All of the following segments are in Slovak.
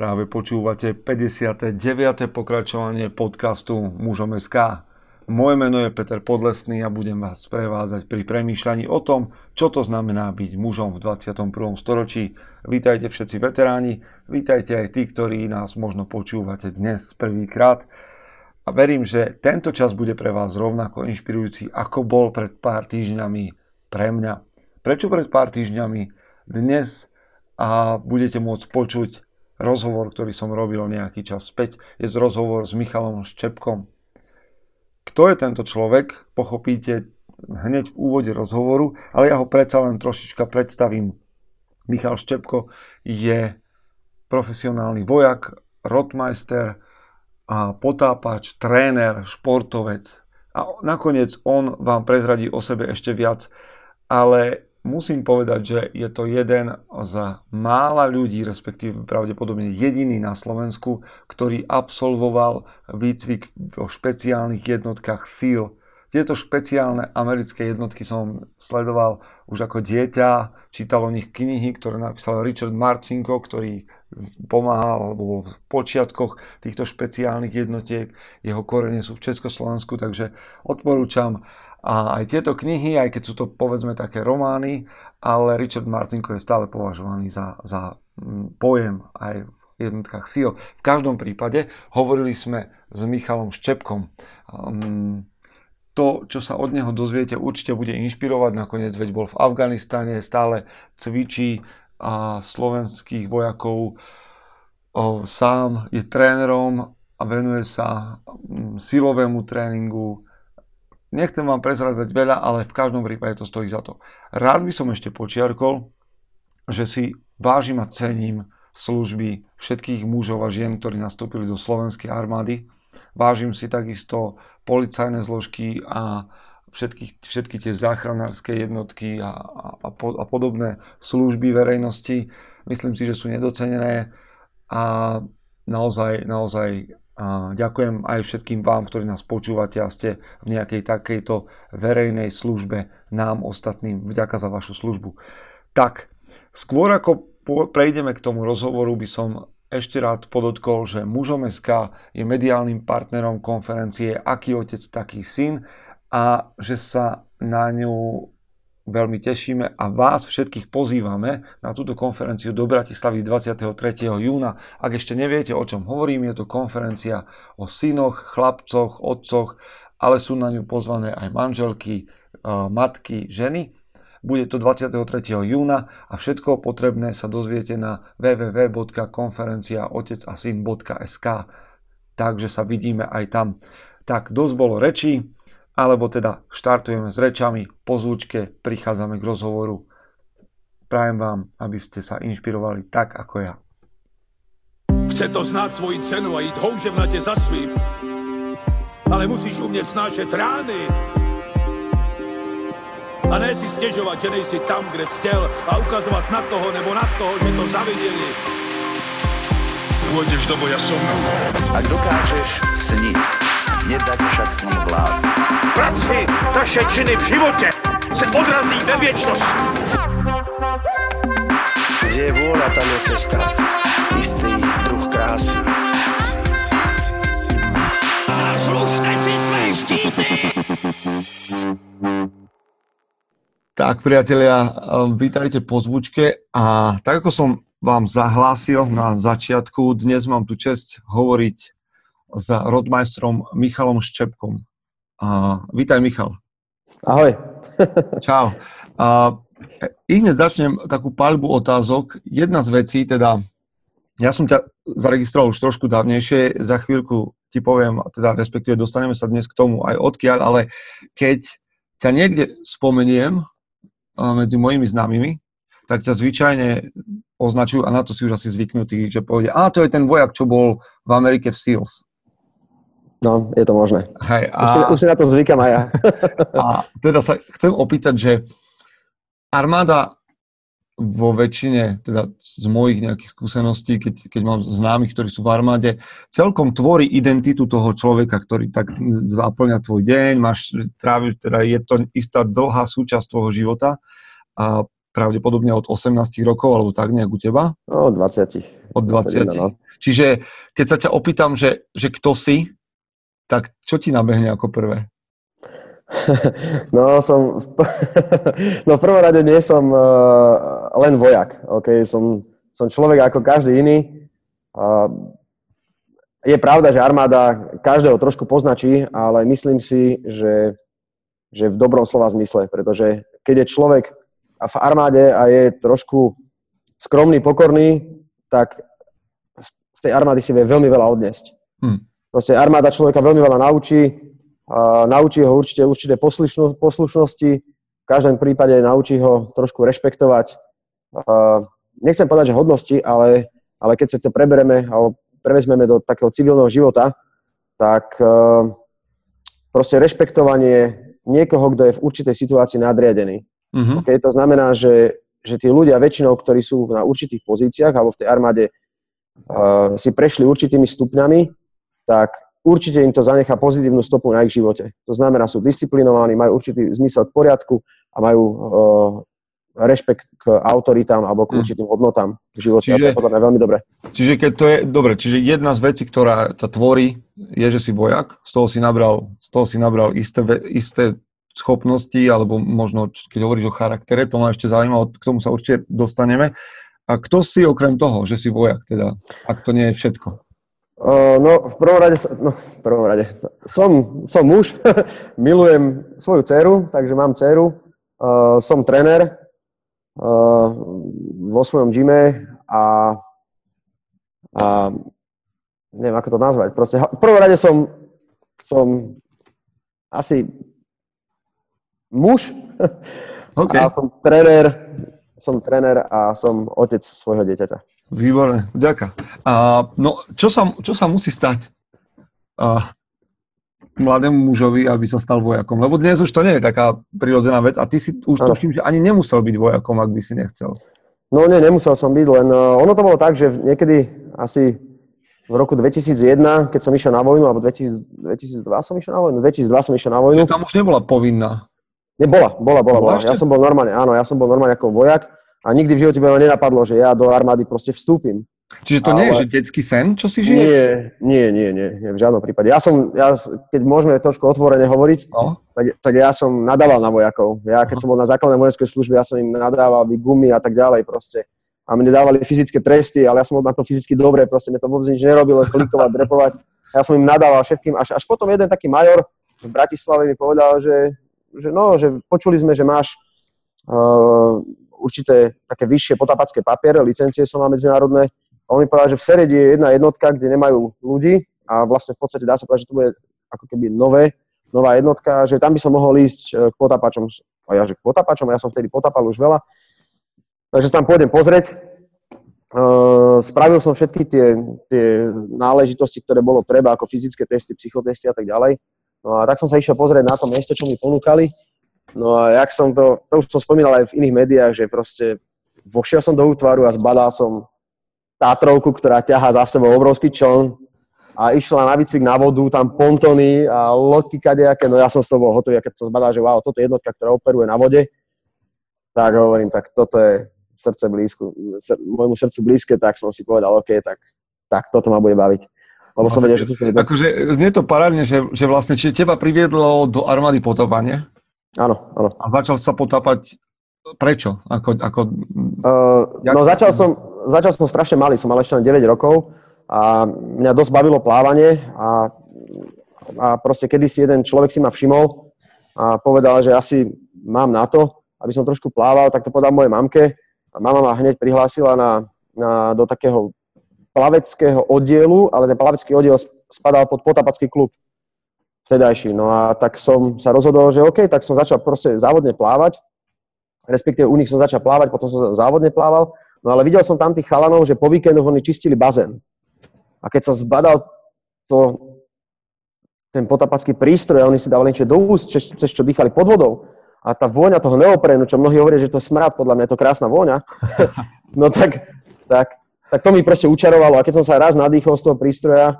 Práve počúvate 59. pokračovanie podcastu Mužom SK. Moje meno je Peter Podlesný a budem vás prevádzať pri premýšľaní o tom, čo to znamená byť mužom v 21. storočí. Vítajte všetci veteráni, vítajte aj tí, ktorí nás možno počúvate dnes prvýkrát. A verím, že tento čas bude pre vás rovnako inšpirujúci, ako bol pred pár týždňami pre mňa. Prečo pred pár týždňami? Dnes a budete môcť počuť rozhovor, ktorý som robil nejaký čas späť, je z rozhovor s Michalom Ščepkom. Kto je tento človek, pochopíte hneď v úvode rozhovoru, ale ja ho predsa len trošička predstavím. Michal Ščepko je profesionálny vojak, rotmeister, a potápač, tréner, športovec. A nakoniec on vám prezradí o sebe ešte viac, ale musím povedať, že je to jeden z mála ľudí, respektíve pravdepodobne jediný na Slovensku, ktorý absolvoval výcvik vo špeciálnych jednotkách síl. Tieto špeciálne americké jednotky som sledoval už ako dieťa, čítal o nich knihy, ktoré napísal Richard Marcinko, ktorý pomáhal alebo bol v počiatkoch týchto špeciálnych jednotiek. Jeho korene sú v Československu, takže odporúčam a aj tieto knihy, aj keď sú to povedzme také romány, ale Richard Martinko je stále považovaný za, za mm, pojem aj v jednotkách síl. V každom prípade hovorili sme s Michalom Ščepkom. Um, to, čo sa od neho dozviete, určite bude inšpirovať. Nakoniec veď bol v Afganistane, stále cvičí a slovenských vojakov. O, sám je trénerom a venuje sa mm, silovému tréningu, Nechcem vám prezradzať veľa, ale v každom prípade to stojí za to. Rád by som ešte počiarkol, že si vážim a cením služby všetkých mužov a žien, ktorí nastúpili do slovenskej armády. Vážim si takisto policajné zložky a všetky, všetky tie záchranárske jednotky a, a, a podobné služby verejnosti. Myslím si, že sú nedocenené a naozaj, naozaj ďakujem aj všetkým vám, ktorí nás počúvate a ste v nejakej takejto verejnej službe nám ostatným. Vďaka za vašu službu. Tak, skôr ako prejdeme k tomu rozhovoru, by som ešte rád podotkol, že Mužom SK je mediálnym partnerom konferencie Aký otec, taký syn a že sa na ňu veľmi tešíme a vás všetkých pozývame na túto konferenciu do Bratislavy 23. júna. Ak ešte neviete, o čom hovorím, je to konferencia o synoch, chlapcoch, otcoch, ale sú na ňu pozvané aj manželky, e, matky, ženy. Bude to 23. júna a všetko potrebné sa dozviete na www.konferenciaotecasyn.sk Takže sa vidíme aj tam. Tak, dosť bolo rečí alebo teda štartujeme s rečami, po zvučke prichádzame k rozhovoru. Prajem vám, aby ste sa inšpirovali tak ako ja. Chce to znáť svoji cenu a ísť houževnate za svým, ale musíš umieť snášať rány. A ne si stiežovať, že nejsi tam, kde si chcel a ukazovať na toho nebo na toho, že to zavideli. Pôjdeš do boja som. Ak dokážeš sniť, nedať však snom vlád práci, naše činy v životě se odrazí ve věčnosti. Kde je vôľa, tam je cesta. Istý druh krásy. Zaslužte si své štíty! Tak, priatelia, vítajte po zvučke a tak ako som vám zahlásil na začiatku, dnes mám tu čest hovoriť s rodmajstrom Michalom Ščepkom. A, vítaj, Michal. Ahoj. Čau. A, I hneď začnem takú paľbu otázok. Jedna z vecí, teda, ja som ťa zaregistroval už trošku dávnejšie, za chvíľku ti poviem, teda respektíve dostaneme sa dnes k tomu aj odkiaľ, ale keď ťa niekde spomeniem medzi mojimi známymi, tak ťa zvyčajne označujú, a na to si už asi zvyknutý, že povedia, a to je ten vojak, čo bol v Amerike v SEALS. No, je to možné. Hej, a... už, si, už si na to zvykam aj ja. a teda sa chcem opýtať, že armáda vo väčšine, teda z mojich nejakých skúseností, keď, keď mám známych, ktorí sú v armáde, celkom tvorí identitu toho človeka, ktorý tak zaplňa tvoj deň, máš tráviš, teda je to istá dlhá súčasť tvojho života. A pravdepodobne od 18 rokov, alebo tak nejak u teba? No, 20. Od 20. 21, no. Čiže keď sa ťa opýtam, že, že kto si, tak čo ti nabehne ako prvé? No, som, no v prvom rade nie som uh, len vojak, okay? som, som človek ako každý iný. Uh, je pravda, že armáda každého trošku poznačí, ale myslím si, že, že v dobrom slova zmysle, pretože keď je človek v armáde a je trošku skromný, pokorný, tak z tej armády si vie veľmi veľa odniesť. Hmm. Proste armáda človeka veľmi veľa naučí, a naučí ho určite určité poslušnosti, v každom prípade naučí ho trošku rešpektovať. A nechcem povedať, že hodnosti, ale, ale keď sa to prebereme a prevezmeme do takého civilného života, tak e, proste rešpektovanie niekoho, kto je v určitej situácii nadriadený. Uh-huh. Okay, to znamená, že, že tí ľudia väčšinou, ktorí sú na určitých pozíciách alebo v tej armáde uh, si prešli určitými stupňami, tak určite im to zanechá pozitívnu stopu na ich živote. To znamená, sú disciplinovaní, majú určitý zmysel poriadku a majú uh, rešpekt k autoritám alebo k mm. určitým hodnotám v živote. Čiže, a to je podľa mňa veľmi dobre. Čiže keď to je, dobre, čiže jedna z vecí, ktorá to tvorí, je, že si vojak, z toho si nabral, z toho si nabral isté, isté schopnosti, alebo možno, keď hovoríš o charaktere, to ma ešte zaujíma, k tomu sa určite dostaneme. A kto si okrem toho, že si vojak, teda, ak to nie je všetko? Uh, no, v prvom rade, no, v prvom rade, som, som muž, milujem svoju dceru, takže mám dceru, uh, som tréner uh, vo svojom gyme a, a neviem, ako to nazvať. Proste, v prvom rade som, som asi muž okay. a som tréner, som tréner a som otec svojho dieťaťa. Výborné, ďaká. A, no, čo sa, čo sa musí stať a, mladému mužovi, aby sa stal vojakom? Lebo dnes už to nie je taká prirodzená vec a ty si už ano. tuším, že ani nemusel byť vojakom, ak by si nechcel. No nie, nemusel som byť, len uh, ono to bolo tak, že niekedy asi v roku 2001, keď som išiel na vojnu, alebo 2000, 2002 som išiel na vojnu, 2002 som išiel na vojnu. Že tam už nebola povinná. Nebola, bola, bola, bola. Ja som bol normálne, áno, ja som bol normálne ako vojak a nikdy v živote by ma nenapadlo, že ja do armády proste vstúpim. Čiže to Ale... nie je, že detský sen, čo si žije? Nie, nie, nie, nie, nie, v žiadnom prípade. Ja som, ja, keď môžeme trošku otvorene hovoriť, no. tak, tak ja som nadával na vojakov. Ja, keď no. som bol na základnej vojenskej službe, ja som im nadával gumy a tak ďalej proste. A mne dávali fyzické tresty, ale ja som bol na to fyzicky dobre, proste mne to vôbec nič nerobilo, klikovať, drepovať. Ja som im nadával všetkým, až, až potom jeden taký major v Bratislave mi povedal, že, že no, že počuli sme, že máš uh, určité také vyššie potapacké papiere, licencie som má medzinárodné. A on mi povedal, že v Seredi je jedna jednotka, kde nemajú ľudí a vlastne v podstate dá sa povedať, že to bude ako keby nové, nová jednotka, že tam by som mohol ísť e, k potapačom. A ja, že k potapačom, ja som vtedy potapal už veľa. Takže tam pôjdem pozrieť. Uh, spravil som všetky tie, tie náležitosti, ktoré bolo treba, ako fyzické testy, psychotesty a tak ďalej. No a tak som sa išiel pozrieť na to miesto, čo mi ponúkali. No a jak som to, to už som spomínal aj v iných médiách, že proste vošiel som do útvaru a zbadal som Tátrovku, ktorá ťahá za sebou obrovský čln a išla na výcvik na vodu, tam pontony a loďky kadejaké, no ja som z toho bol hotový, a keď som zbadal, že wow, toto je jednotka, ktorá operuje na vode, tak hovorím, tak toto je srdce blízku, môjmu srdcu blízke, tak som si povedal, OK, tak, tak toto ma bude baviť. Lebo som vedel, že to je... Akože znie to parádne, že, že vlastne, či teba priviedlo do armády potopanie, Áno, áno. A začal sa potapať prečo? Ako, ako, uh, no začal som, začal som strašne malý, som mal ešte len 9 rokov a mňa dosť bavilo plávanie a, a proste kedysi jeden človek si ma všimol a povedal, že asi mám na to, aby som trošku plával, tak to podal mojej mamke a mama ma hneď prihlásila na, na, do takého plaveckého oddielu, ale ten plavecký oddiel spadal pod potapacký klub vtedajší. No a tak som sa rozhodol, že OK, tak som začal proste závodne plávať, respektíve u nich som začal plávať, potom som závodne plával, no ale videl som tam tých chalanov, že po víkendoch oni čistili bazén. A keď som zbadal to, ten potapacký prístroj a oni si dávali niečo do úst, cez, cez čo dýchali pod vodou, a tá vôňa toho neoprénu, čo mnohí hovoria, že to je smrad, podľa mňa je to krásna vôňa, no tak, tak, tak to mi proste učarovalo. A keď som sa raz nadýchol z toho prístroja,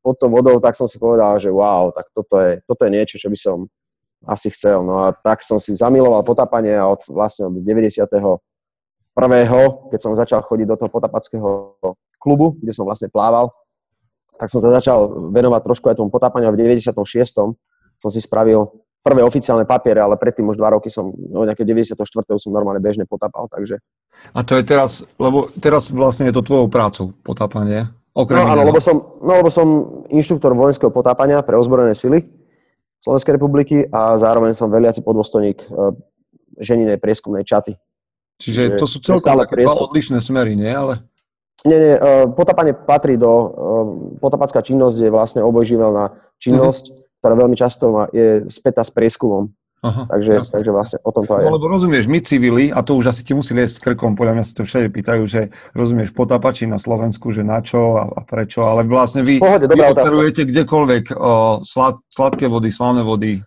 pod tou vodou, tak som si povedal, že wow, tak toto je, toto je niečo, čo by som asi chcel. No a tak som si zamiloval potapanie a od vlastne od 90. prvého, keď som začal chodiť do toho potapackého klubu, kde som vlastne plával, tak som sa začal venovať trošku aj tomu potápaniu a v 96. som si spravil prvé oficiálne papiere, ale predtým už dva roky som, no nejaké 94. som normálne bežne potápal, takže... A to je teraz, lebo teraz vlastne je to tvojou prácou potápanie? Okrem no áno, lebo som, no, lebo som inštruktor vojenského potápania pre ozbrojené sily Slovenskej republiky a zároveň som veliaci podôstojník e, ženinej prieskumnej čaty. Čiže to sú celkom také dva odlišné smery, nie? Ale... Nie, nie, uh, potápanie patrí do, uh, potápacká činnosť je vlastne obojživelná činnosť, mm-hmm ktorá veľmi často je spätá s prieskumom. Aha, takže, takže vlastne o tom to aj no, lebo rozumieš, my civili, a to už asi ti musí liesť krkom, podľa mňa sa to všade pýtajú, že rozumieš potapači na Slovensku, že na čo a, a prečo, ale vlastne vy, Pohode, vy operujete kdekoľvek o, slad, sladké vody, slané vody.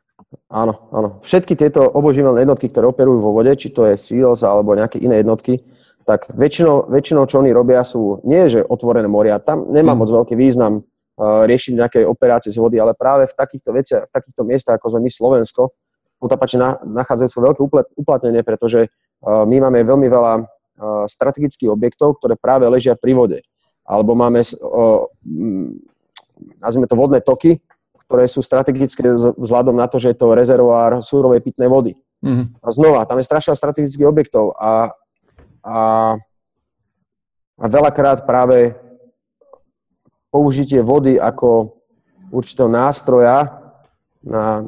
Áno, áno. Všetky tieto oboživelné jednotky, ktoré operujú vo vode, či to je SEALS alebo nejaké iné jednotky, tak väčšinou, väčšinou čo oni robia sú, nie že otvorené moria, tam nemá hmm. moc veľký význam riešiť nejaké operácie z vody, ale práve v takýchto veciach, v takýchto miestach, ako sme my Slovensko, potapači na, nachádzajú svoje veľké uplatnenie, pretože my máme veľmi veľa strategických objektov, ktoré práve ležia pri vode. Alebo máme, nazvime to, vodné toky, ktoré sú strategické vzhľadom na to, že je to rezervoár súrovej pitnej vody. Mm-hmm. A znova, tam je strašne strategických objektov a, a, a veľakrát práve použitie vody ako určitého nástroja na,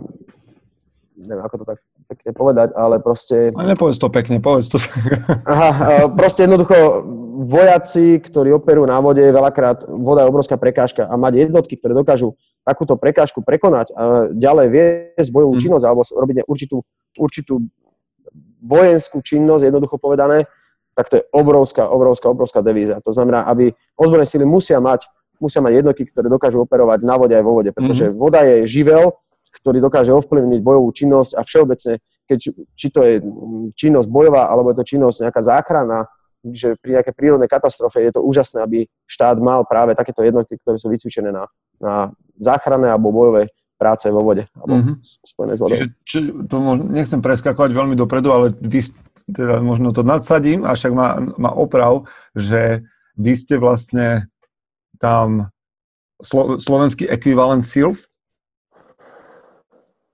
neviem ako to tak pekne povedať, ale proste... Ale nepovedz to pekne, povedz to. Aha, proste jednoducho vojaci, ktorí operujú na vode, veľakrát voda je obrovská prekážka a mať jednotky, ktoré dokážu takúto prekážku prekonať a ďalej viesť bojovú mm. činnosť alebo robiť určitú, určitú vojenskú činnosť, jednoducho povedané, tak to je obrovská, obrovská, obrovská devíza. To znamená, aby ozbrojené sily musia mať musia mať jednotky, ktoré dokážu operovať na vode aj vo vode, pretože mm-hmm. voda je živel, ktorý dokáže ovplyvniť bojovú činnosť a všeobecne, keď, či to je činnosť bojová, alebo je to činnosť nejaká záchrana, že pri nejakej prírodnej katastrofe je to úžasné, aby štát mal práve takéto jednotky, ktoré sú vycvičené na, na záchranné alebo bojové práce vo vode, alebo mm-hmm. spojené s vodou. Čiže, či, to možno, nechcem preskakovať veľmi dopredu, ale vy, teda možno to nadsadím, a však má, má oprav, že vy ste vlastne tam slo, slovenský ekvivalent SEALS?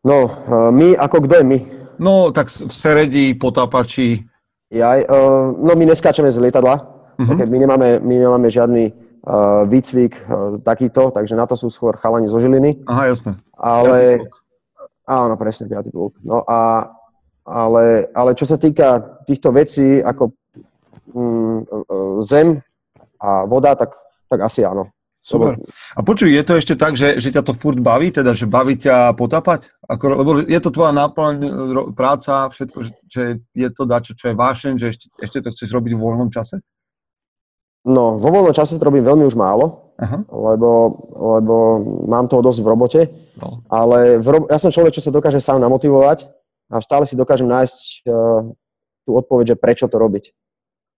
No, uh, my, ako kto je my? No, tak v Seredi, potápači. Jaj, uh, no my neskáčeme z lietadla, uh-huh. okay, my, nemáme, my nemáme žiadny uh, výcvik uh, takýto, takže na to sú skôr chalani zo Žiliny. Aha, jasné. Ale, áno, presne, 5. pluk. No a, ale, ale čo sa týka týchto vecí, ako mm, zem a voda, tak tak asi áno. Super. A počuj, je to ešte tak, že, že ťa to furt baví, teda, že baví ťa potapať? Ako, lebo je to tvoja náplň, práca, všetko, že, že je to dačo, čo je vášeň, že ešte, ešte to chceš robiť v voľnom čase? No, vo voľnom čase to robím veľmi už málo, Aha. lebo, lebo mám toho dosť v robote, no. ale v ro- ja som človek, čo sa dokáže sám namotivovať a stále si dokážem nájsť uh, tú odpoveď, že prečo to robiť.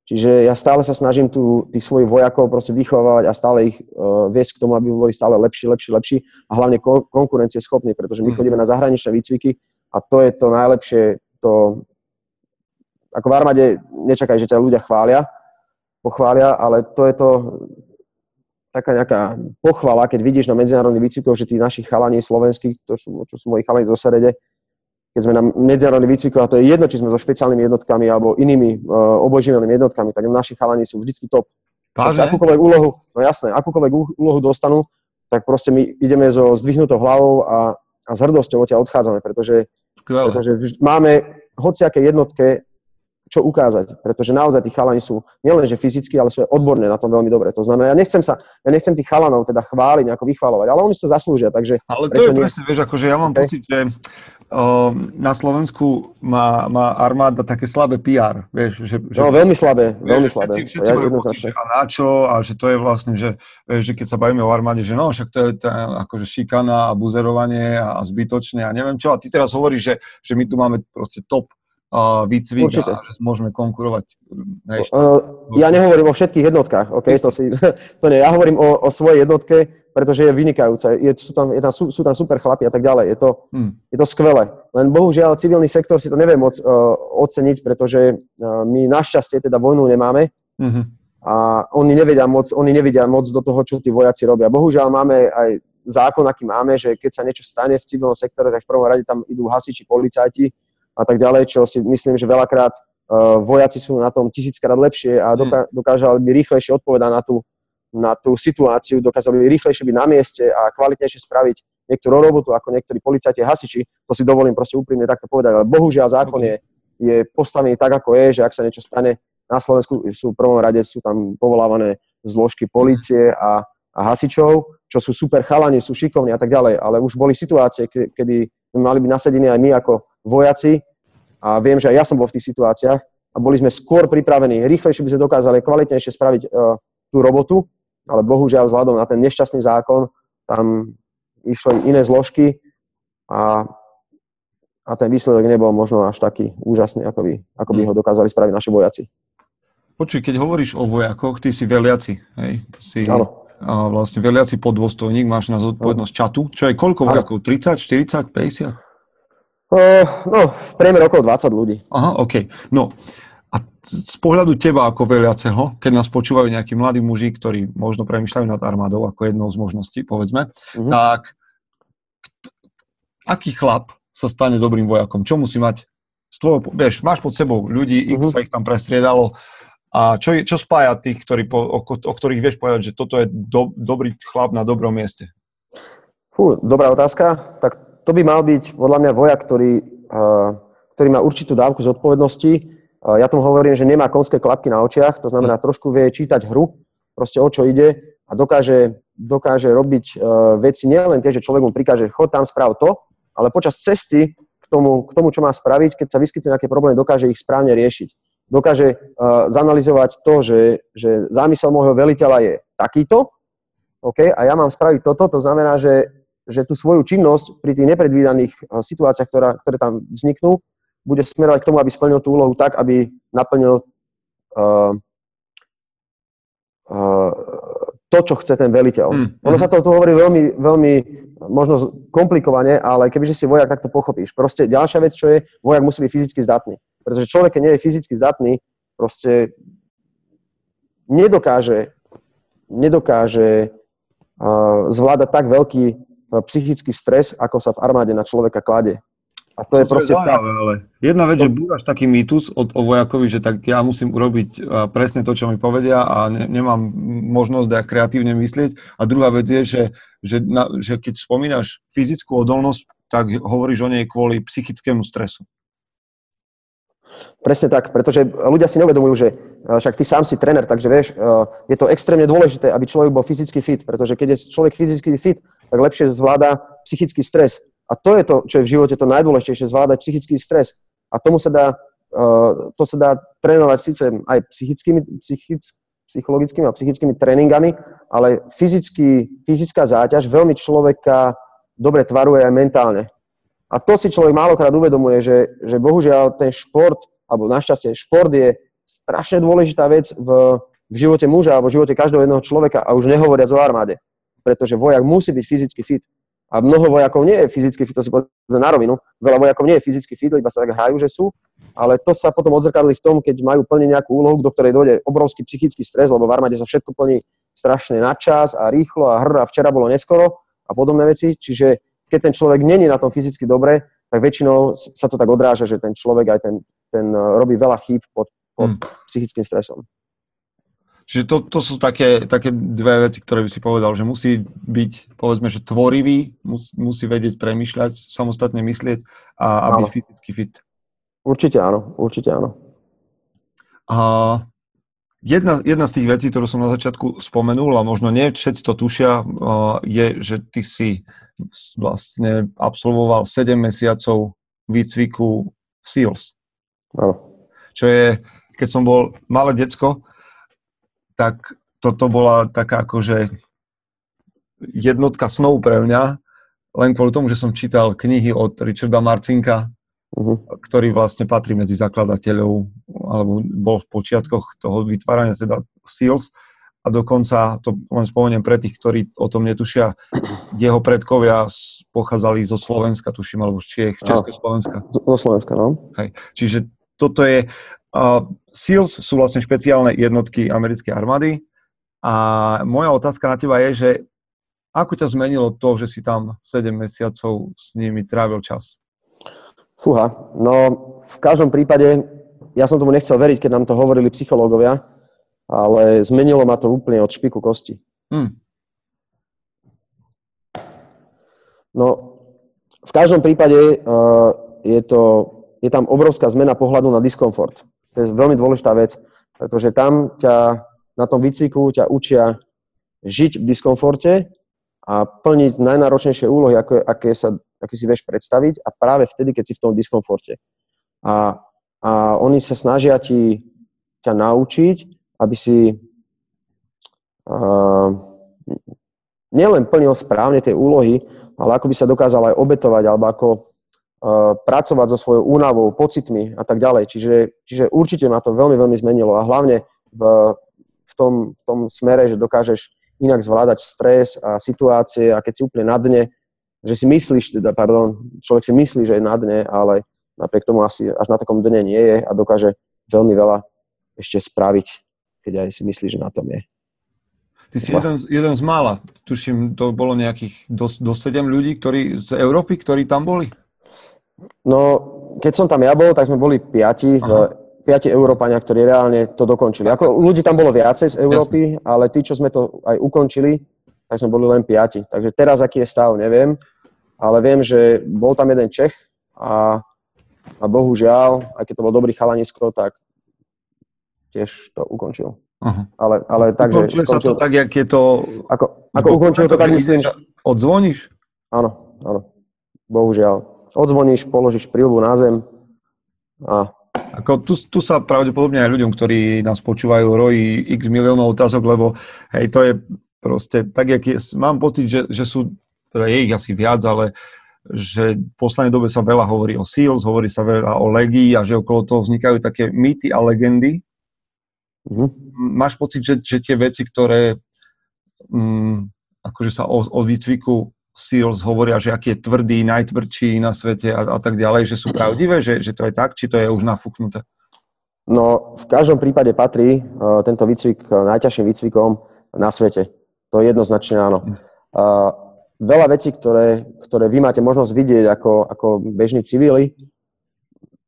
Čiže ja stále sa snažím tu tých svojich vojakov proste vychovávať a stále ich uh, viesť k tomu, aby boli stále lepší, lepší, lepší a hlavne kon- konkurencie schopní, pretože my mhm. chodíme na zahraničné výcviky a to je to najlepšie, to ako v armáde nečakaj, že ťa ľudia chvália, pochvália, ale to je to taká nejaká pochvala, keď vidíš na medzinárodných výcvikoch, že tí naši chalani slovenskí, to sú, čo sú moji chalani zo Serede, keď sme na medzinárodných výcvikoch, a to je jedno, či sme so špeciálnymi jednotkami alebo inými uh, oboživelnými jednotkami, tak naši chalani sú vždycky top. Takže akúkoľvek úlohu, no jasné, akúkoľvek úlohu dostanú, tak proste my ideme so zdvihnutou hlavou a, a s hrdosťou odtiaľ odchádzame, pretože, pretože máme hociaké jednotke čo ukázať, pretože naozaj tí chalani sú nielenže fyzicky, ale sú aj odborné na tom veľmi dobre. To znamená, ja nechcem sa, ja nechcem tých chalanov teda chváliť, nejako vychvalovať, ale oni to zaslúžia, takže... Ale to je nie... presne, vieš, akože ja mám okay. pocit, že na Slovensku má, má armáda také slabé PR, vieš, že... že no, veľmi slabé, vieš, veľmi slabé. Všetci, všetci ja, pocit, a na čo, a že to je vlastne, že, vieš, že keď sa bavíme o armáde, že no, však to je tá, akože šikana a buzerovanie a, a zbytočne a neviem čo, a ty teraz hovoríš, že, že my tu máme proste top výcvik Určite. a že môžeme konkurovať. Hej, uh, ja nehovorím o všetkých jednotkách, okay? to, si, to nie. Ja hovorím o, o svojej jednotke, pretože je vynikajúca. Je, sú, tam, je tam, sú, sú tam super chlapi a tak ďalej. Je to, hmm. je to skvelé. Len bohužiaľ civilný sektor si to nevie moc uh, oceniť, pretože uh, my našťastie teda vojnu nemáme. Mm-hmm. A oni nevedia, moc, oni nevedia moc do toho, čo tí vojaci robia. Bohužiaľ máme aj zákon, aký máme, že keď sa niečo stane v civilnom sektore, tak v prvom rade tam idú hasiči, policajti, a tak ďalej, čo si myslím, že veľakrát uh, vojaci sú na tom tisíckrát lepšie a doká- hmm. dokážali by rýchlejšie odpovedať na tú, na tú situáciu, dokázali rýchlejšie byť na mieste a kvalitnejšie spraviť niektorú robotu ako niektorí policajti a hasiči. To si dovolím proste úprimne takto povedať, ale bohužiaľ zákon je, je postavený tak, ako je, že ak sa niečo stane na Slovensku, sú v prvom rade sú tam povolávané zložky policie a, a hasičov, čo sú super chalani, sú šikovní a tak ďalej, ale už boli situácie, kedy mali byť nasadení aj my ako vojaci a viem, že aj ja som bol v tých situáciách a boli sme skôr pripravení, rýchlejšie by sme dokázali kvalitnejšie spraviť uh, tú robotu, ale bohužiaľ vzhľadom na ten nešťastný zákon tam išli iné zložky a, a ten výsledok nebol možno až taký úžasný, ako by, ako by mm. ho dokázali spraviť naši vojaci. Počuj, keď hovoríš o vojakoch, ty si veliaci, hej? Si, Áno. A vlastne veliaci podôstojník, máš na zodpovednosť čatu. Čo je koľko vojakov? 30, 40, 50? Uh, no, v priemere okolo 20 ľudí. Aha, OK. No, a z pohľadu teba ako veliaceho, keď nás počúvajú nejakí mladí muži, ktorí možno premyšľajú nad armádou ako jednou z možností, povedzme, uh-huh. tak aký chlap sa stane dobrým vojakom? Čo musí mať? Tvojho, vieš, máš pod sebou ľudí, uh-huh. sa ich tam prestriedalo. A čo, čo spája tých, ktorí, o, o ktorých vieš povedať, že toto je do, dobrý chlap na dobrom mieste? Fú, dobrá otázka. Tak to by mal byť podľa mňa vojak, ktorý, ktorý má určitú dávku zodpovednosti. Ja tomu hovorím, že nemá konské klapky na očiach, to znamená trošku vie čítať hru, proste o čo ide a dokáže, dokáže robiť veci nielen tie, že človek mu prikáže, chod tam, správ to, ale počas cesty k tomu, k tomu, čo má spraviť, keď sa vyskytne nejaké problémy, dokáže ich správne riešiť. Dokáže uh, zanalizovať to, že, že zámysel môjho veliteľa je takýto, OK, a ja mám spraviť toto, to znamená, že že tú svoju činnosť pri tých nepredvídaných eh, situáciách, ktorá, ktoré tam vzniknú, bude smerovať k tomu, aby splnil tú úlohu tak, aby naplnil uh, uh, to, čo chce ten veliteľ. Mm. Ono sa to tu hovorí veľmi, veľmi možno komplikovane, ale kebyže si vojak, tak to pochopíš. Proste ďalšia vec, čo je, vojak musí byť fyzicky zdatný. Pretože človek, keď nie je fyzicky zdatný, proste nedokáže, nedokáže uh, zvládať tak veľký psychický stres, ako sa v armáde na človeka klade. A to, to je proste je tak. Ale jedna vec, to... že búraš taký mýtus od, o vojakovi, že tak ja musím urobiť e, presne to, čo mi povedia a ne, nemám možnosť aj kreatívne myslieť. A druhá vec je, že, že, na, že keď spomínaš fyzickú odolnosť, tak hovoríš o nej kvôli psychickému stresu. Presne tak, pretože ľudia si neuvedomujú, že e, však ty sám si tréner, takže vieš, je to extrémne dôležité, aby človek bol fyzicky fit, pretože keď je človek fyzicky fit, tak lepšie zvláda psychický stres. A to je to, čo je v živote to najdôležitejšie, zvládať psychický stres. A tomu sa dá, uh, to sa dá trénovať síce aj psychickými, psychick, psychologickými a psychickými tréningami, ale fyzický, fyzická záťaž veľmi človeka dobre tvaruje aj mentálne. A to si človek málokrát uvedomuje, že, že bohužiaľ ten šport, alebo našťastie šport je strašne dôležitá vec v, v živote muža alebo v živote každého jedného človeka a už nehovoriac o armáde pretože vojak musí byť fyzicky fit. A mnoho vojakov nie je fyzicky fit, to si povedal na rovinu. Veľa vojakov nie je fyzicky fit, iba sa tak hrajú, že sú. Ale to sa potom odzrkadli v tom, keď majú plniť nejakú úlohu, do ktorej dojde obrovský psychický stres, lebo v armáde sa všetko plní strašne na čas a rýchlo a hr a včera bolo neskoro a podobné veci. Čiže keď ten človek není na tom fyzicky dobre, tak väčšinou sa to tak odráža, že ten človek aj ten, ten robí veľa chýb pod, pod hmm. psychickým stresom. Čiže to, to sú také, také dve veci, ktoré by si povedal, že musí byť, povedzme, že tvorivý, mus, musí vedieť premyšľať, samostatne myslieť a, a byť fyzicky fit. Určite áno, určite áno. A jedna, jedna z tých vecí, ktorú som na začiatku spomenul, a možno nie všetci to tušia, je, že ty si vlastne absolvoval 7 mesiacov výcviku v SEALS. Áno. Čo je, keď som bol malé decko, tak toto bola taká akože jednotka snov pre mňa, len kvôli tomu, že som čítal knihy od Richarda Marcinka uh-huh. ktorý vlastne patrí medzi zakladateľov, alebo bol v počiatkoch toho vytvárania teda SEALS a dokonca, to len spomeniem pre tých, ktorí o tom netušia, jeho predkovia pochádzali zo Slovenska, tuším, alebo z Čiech, Československa. Zo Slovenska, no. Hej. Čiže toto je, uh, SEALS sú vlastne špeciálne jednotky americkej armády a moja otázka na teba je, že ako ťa zmenilo to, že si tam 7 mesiacov s nimi trávil čas? Fúha, no v každom prípade, ja som tomu nechcel veriť, keď nám to hovorili psychológovia, ale zmenilo ma to úplne od špiku kosti. Hmm. No, v každom prípade uh, je, to, je tam obrovská zmena pohľadu na diskomfort. To je veľmi dôležitá vec, pretože tam ťa na tom výcviku ťa učia žiť v diskomforte a plniť najnáročnejšie úlohy, ako, aké, sa, aké si vieš predstaviť a práve vtedy, keď si v tom diskomforte. A, a oni sa snažia ti ťa naučiť, aby si uh, nielen plnil správne tie úlohy, ale ako by sa dokázal aj obetovať, alebo ako pracovať so svojou únavou, pocitmi a tak ďalej. Čiže, čiže určite ma to veľmi, veľmi zmenilo a hlavne v, v, tom, v tom smere, že dokážeš inak zvládať stres a situácie a keď si úplne na dne, že si myslíš, teda, pardon, človek si myslí, že je na dne, ale napriek tomu asi až na takom dne nie je a dokáže veľmi veľa ešte spraviť keď aj si myslíš, že na tom je. Ty si jeden, jeden z mála, tuším, to bolo nejakých do, do 7 ľudí ktorí, z Európy, ktorí tam boli? No, keď som tam ja bol, tak sme boli piati, v, piati Európania, ktorí reálne to dokončili. Ako ľudí tam bolo viacej z Európy, Jasne. ale tí, čo sme to aj ukončili, tak sme boli len piati. Takže teraz, aký je stav, neviem. Ale viem, že bol tam jeden Čech a, a bohužiaľ, aj keď to bol dobrý chalanisko, tak tiež to ukončil. Uh-huh. Ale, ale tak, že... sa to tak, jak je to... Ako, ako ukončil to tak, myslím, že... Odzvoníš? Áno, áno. Bohužiaľ. Odzvoníš, položíš prílbu na zem a... Ako tu, tu sa pravdepodobne aj ľuďom, ktorí nás počúvajú, rojí x miliónov otázok, lebo hej, to je proste tak, jak je, mám pocit, že, že sú, teda je ich asi viac, ale že v poslednej dobe sa veľa hovorí o SEALS, hovorí sa veľa o legii a že okolo toho vznikajú také mýty a legendy, Mm-hmm. Máš pocit, že, že tie veci, ktoré mm, akože sa o, o výcviku SEALs hovoria, že aký je tvrdý, najtvrdší na svete a, a tak ďalej, že sú pravdivé, že, že to je tak, či to je už nafúknuté? No, v každom prípade patrí uh, tento výcvik uh, najťažším výcvikom na svete. To je jednoznačne áno. Uh, veľa vecí, ktoré, ktoré vy máte možnosť vidieť ako, ako bežní civili,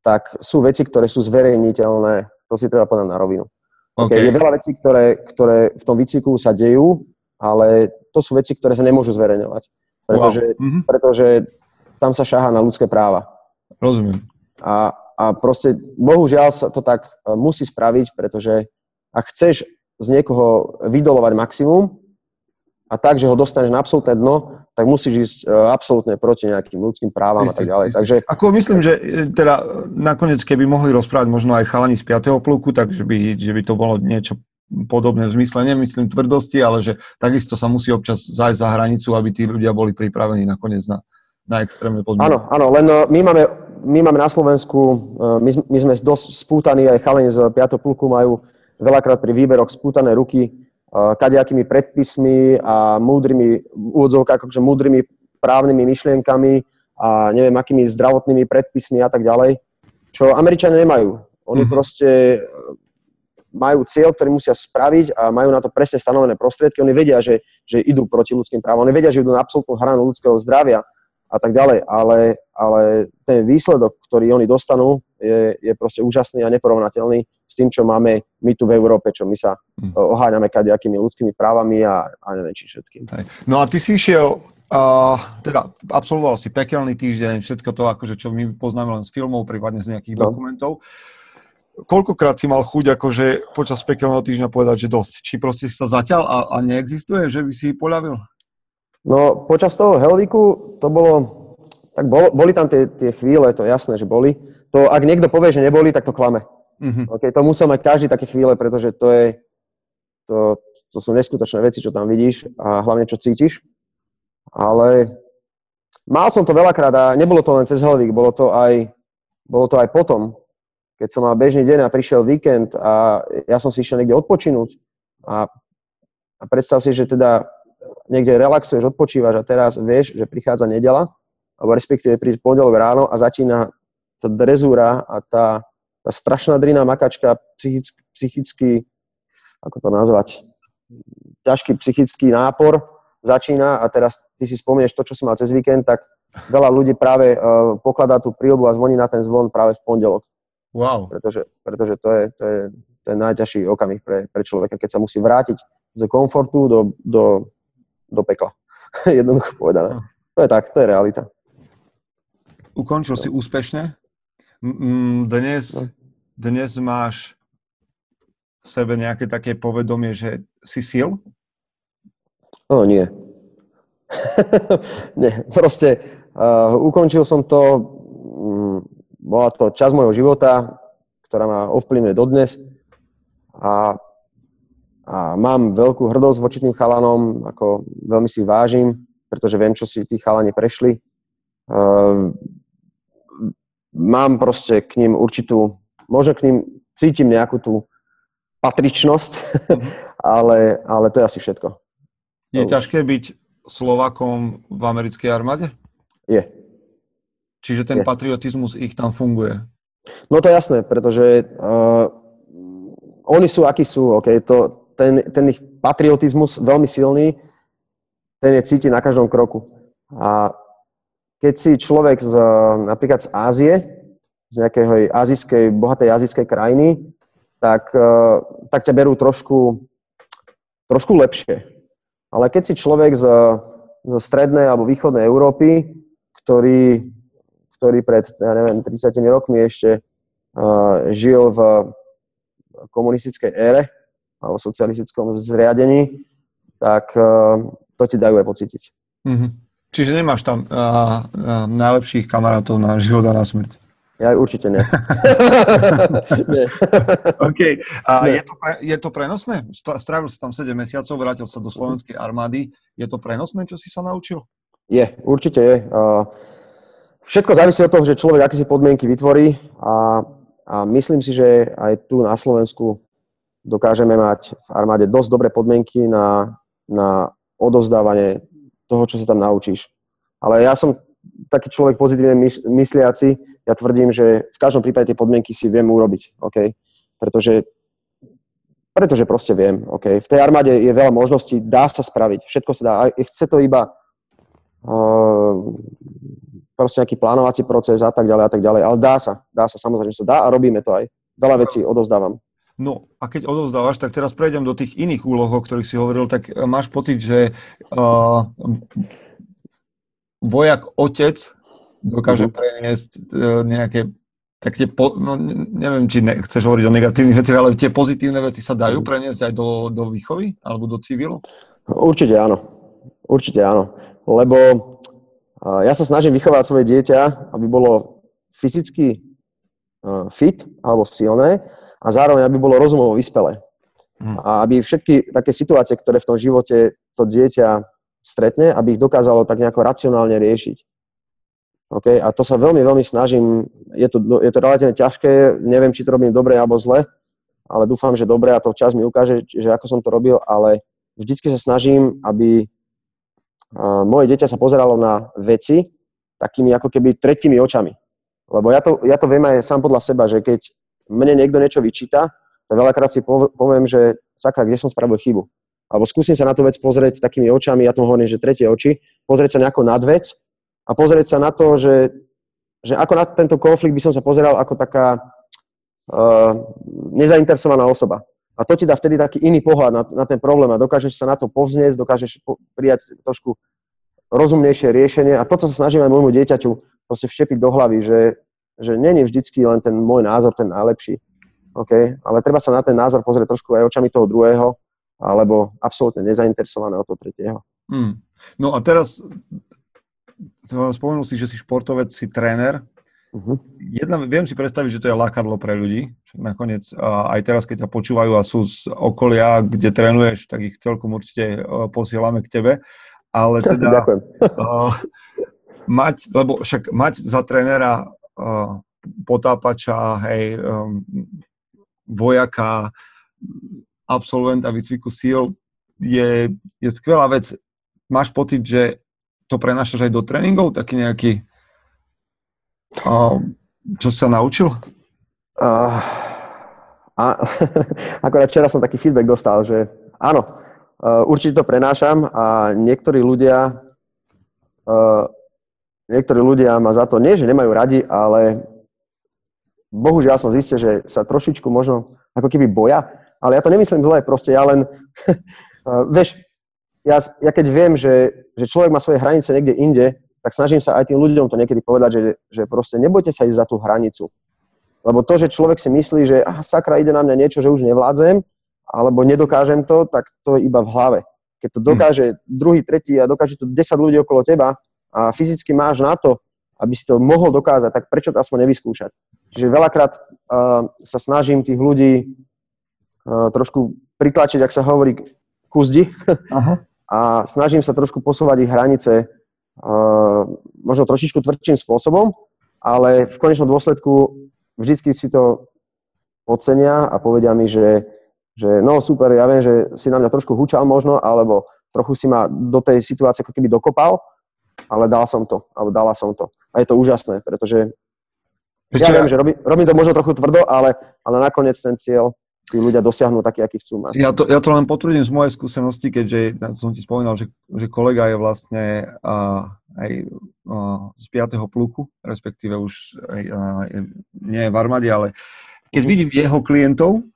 tak sú veci, ktoré sú zverejniteľné. To si treba povedať na rovinu. Okay. Je veľa vecí, ktoré, ktoré v tom výcviku sa dejú, ale to sú veci, ktoré sa nemôžu zverejňovať. Pretože, wow. mm-hmm. pretože tam sa šáha na ľudské práva. Rozumiem. A, a proste, bohužiaľ sa to tak e, musí spraviť, pretože ak chceš z niekoho vydolovať maximum a tak, že ho dostaneš na absolútne dno, tak musíš ísť e, absolútne proti nejakým ľudským právam istý, a tak ďalej. Istý. Takže, Ako myslím, že e, teda nakoniec, keby mohli rozprávať možno aj chalani z 5. pluku, takže by, že by to bolo niečo podobné v zmysle, nemyslím tvrdosti, ale že takisto sa musí občas zájsť za hranicu, aby tí ľudia boli pripravení nakoniec na, na extrémne podmienky. Áno, áno, len e, my máme, my máme na Slovensku, my, my sme dosť spútaní, aj chalani z 5. pluku majú veľakrát pri výberoch spútané ruky, kadejakými predpismi a múdrymi, úvodzovkách, akože múdrymi právnymi myšlienkami a neviem, akými zdravotnými predpismi a tak ďalej, čo Američania nemajú. Oni mm-hmm. proste majú cieľ, ktorý musia spraviť a majú na to presne stanovené prostriedky. Oni vedia, že, že idú proti ľudským právam. Oni vedia, že idú na absolútnu hranu ľudského zdravia a tak ďalej, ale, ale ten výsledok, ktorý oni dostanú, je, je proste úžasný a neporovnateľný s tým, čo máme my tu v Európe, čo my sa mm. oháňame kadejakými ľudskými právami a, a neviem či všetkým. Hej. No a ty si išiel, uh, teda absolvoval si pekelný týždeň, všetko to, akože, čo my poznáme len z filmov, prípadne z nejakých no. dokumentov. Koľkokrát si mal chuť akože počas pekelného týždňa povedať, že dosť? Či proste si sa zaťal a, a neexistuje, že by si poľavil? No, počas toho Helviku to bolo, tak bol, boli tam tie, tie chvíle, to jasné, že boli. To, ak niekto povie, že neboli, tak to klame. Mm-hmm. Okay, to musel mať každý také chvíle, pretože to je, to, to sú neskutočné veci, čo tam vidíš a hlavne, čo cítiš. Ale mal som to veľakrát a nebolo to len cez Helvik, bolo to aj bolo to aj potom, keď som mal bežný deň a prišiel víkend a ja som si išiel niekde odpočinúť a, a predstav si, že teda niekde relaxuješ, odpočívaš a teraz vieš, že prichádza nedela, alebo respektíve príde pondelok ráno a začína tá drezúra a tá, tá strašná drina makačka, psychicky, psychicky, ako to nazvať, ťažký psychický nápor začína a teraz ty si spomenieš to, čo si mal cez víkend, tak veľa ľudí práve uh, pokladá tú prílbu a zvoní na ten zvon práve v pondelok. Wow. Pretože, pretože to, je, to, je, to je najťažší okamih pre, pre človeka, keď sa musí vrátiť z komfortu do, do, do pekla. Jednoducho povedané. Hm. To je tak, to je realita. Ukončil no. si úspešne. Dnes, no. dnes máš v sebe nejaké také povedomie, že si sil? No nie. nie, proste uh, ukončil som to, um, bola to časť môjho života, ktorá ma ovplyvňuje dodnes a, a mám veľkú hrdosť voči tým chalanom, ako veľmi si vážim, pretože viem, čo si tí chalani prešli. Uh, mám proste k ním určitú, možno k ním cítim nejakú tú patričnosť, ale, ale to je asi všetko. Je to ťažké už. byť Slovakom v americkej armáde? Je. Čiže ten je. patriotizmus ich tam funguje? No to je jasné, pretože uh, oni sú, akí sú, okay? to, ten, ten ich patriotizmus veľmi silný, ten je cíti na každom kroku. A keď si človek z, napríklad z Ázie, z nejakej azijskej, bohatej azijskej krajiny, tak, uh, tak ťa berú trošku, trošku lepšie. Ale keď si človek z, zo strednej alebo východnej Európy, ktorý ktorý pred, ja neviem, 30 rokmi ešte uh, žil v komunistickej ére alebo socialistickom zriadení, tak uh, to ti dajú aj pocítiť. Mm-hmm. Čiže nemáš tam uh, uh, najlepších kamarátov na život a na smrť? Ja určite nie. nie. OK. A nie. Je, to pre, je to prenosné? Strávil si tam 7 mesiacov, vrátil sa do slovenskej armády. Je to prenosné, čo si sa naučil? Je, určite je. Uh, Všetko závisí od toho, že človek aké si podmienky vytvorí a, a myslím si, že aj tu na Slovensku dokážeme mať v armáde dosť dobré podmienky na, na odozdávanie toho, čo sa tam naučíš. Ale ja som taký človek pozitívne mysliaci, ja tvrdím, že v každom prípade tie podmienky si viem urobiť, okay? pretože, pretože proste viem. Okay? V tej armáde je veľa možností, dá sa spraviť, všetko sa dá. A chce to iba uh, proste nejaký plánovací proces a tak ďalej a tak ďalej. Ale dá sa, dá sa, samozrejme sa dá a robíme to aj. Veľa vecí odozdávam. No a keď odozdávaš, tak teraz prejdem do tých iných úloh, o ktorých si hovoril, tak eh, máš pocit, že uh, vojak otec dokáže uh-huh. preniesť uh, nejaké tak tie, po, no, neviem, či ne, chceš hovoriť o negatívnych veciach, ale tie pozitívne veci sa dajú mhm. preniesť aj do, do výchovy alebo do civilu? Určite áno. Určite áno. Lebo ja sa snažím vychovať svoje dieťa, aby bolo fyzicky fit alebo silné a zároveň, aby bolo rozumovo vyspelé. Hmm. A aby všetky také situácie, ktoré v tom živote to dieťa stretne, aby ich dokázalo tak nejako racionálne riešiť. Okay? A to sa veľmi, veľmi snažím. Je to, je to relatívne ťažké, neviem, či to robím dobre alebo zle, ale dúfam, že dobre a to čas mi ukáže, že ako som to robil, ale vždycky sa snažím, aby moje dieťa sa pozeralo na veci takými ako keby tretími očami. Lebo ja to, ja to viem aj sám podľa seba, že keď mne niekto niečo vyčíta, tak veľakrát si poviem, že sakra, kde som spravil chybu. Alebo skúsim sa na tú vec pozrieť takými očami, ja tomu hovorím, že tretie oči, pozrieť sa nejako nad vec a pozrieť sa na to, že, že ako na tento konflikt by som sa pozeral ako taká uh, nezainteresovaná osoba. A to ti dá vtedy taký iný pohľad na, na ten problém a dokážeš sa na to povznieť, dokážeš po, prijať trošku rozumnejšie riešenie a toto sa snažím aj môjmu dieťaťu proste vštepiť do hlavy, že, že není vždycky len ten môj názor ten najlepší, okay? ale treba sa na ten názor pozrieť trošku aj očami toho druhého, alebo absolútne nezainteresovaného toho tretieho. Hmm. No a teraz spomenul si, že si športovec, si tréner. Uh-huh. Jedna, viem si predstaviť, že to je lákadlo pre ľudí. Nakoniec aj teraz, keď ťa počúvajú a sú z okolia, kde trénuješ, tak ich celkom určite posielame k tebe. Ale teda uh, mať, lebo však mať za trénera uh, potápača, hej, um, vojaka, absolventa výcviku síl je, je skvelá vec. Máš pocit, že to prenášaš aj do tréningov, taký nejaký, um, čo sa naučil? Uh, a, akorát včera som taký feedback dostal, že áno, uh, určite to prenášam a niektorí ľudia uh, niektorí ľudia ma za to nie, že nemajú radi, ale bohužiaľ som zistil, že sa trošičku možno ako keby boja, ale ja to nemyslím zle, proste ja len, uh, vieš, ja, ja keď viem, že, že človek má svoje hranice niekde inde, tak snažím sa aj tým ľuďom to niekedy povedať, že, že proste nebojte sa ísť za tú hranicu. Lebo to, že človek si myslí, že aha, sakra, ide na mňa niečo, že už nevládzem, alebo nedokážem to, tak to je iba v hlave. Keď to dokáže druhý, tretí a dokáže to 10 ľudí okolo teba, a fyzicky máš na to, aby si to mohol dokázať, tak prečo to aspoň nevyskúšať? Čiže veľakrát uh, sa snažím tých ľudí uh, trošku pritlačiť, ak sa hovorí, k zdi a snažím sa trošku posúvať ich hranice možno trošičku tvrdším spôsobom, ale v konečnom dôsledku vždycky si to ocenia a povedia mi, že, že no super, ja viem, že si na mňa trošku hučal možno, alebo trochu si ma do tej situácie ako keby dokopal, ale dal som to, alebo dala som to. A je to úžasné, pretože Ešte ja viem, že robím, robím to možno trochu tvrdo, ale, ale nakoniec ten cieľ tí ľudia dosiahnu taký, aký chcú mať. Ja to, ja to len potvrdím z mojej skúsenosti, keďže som ti spomínal, že, že kolega je vlastne uh, aj uh, z 5. pluku, respektíve už uh, nie je v armáde, ale keď vidím jeho klientov,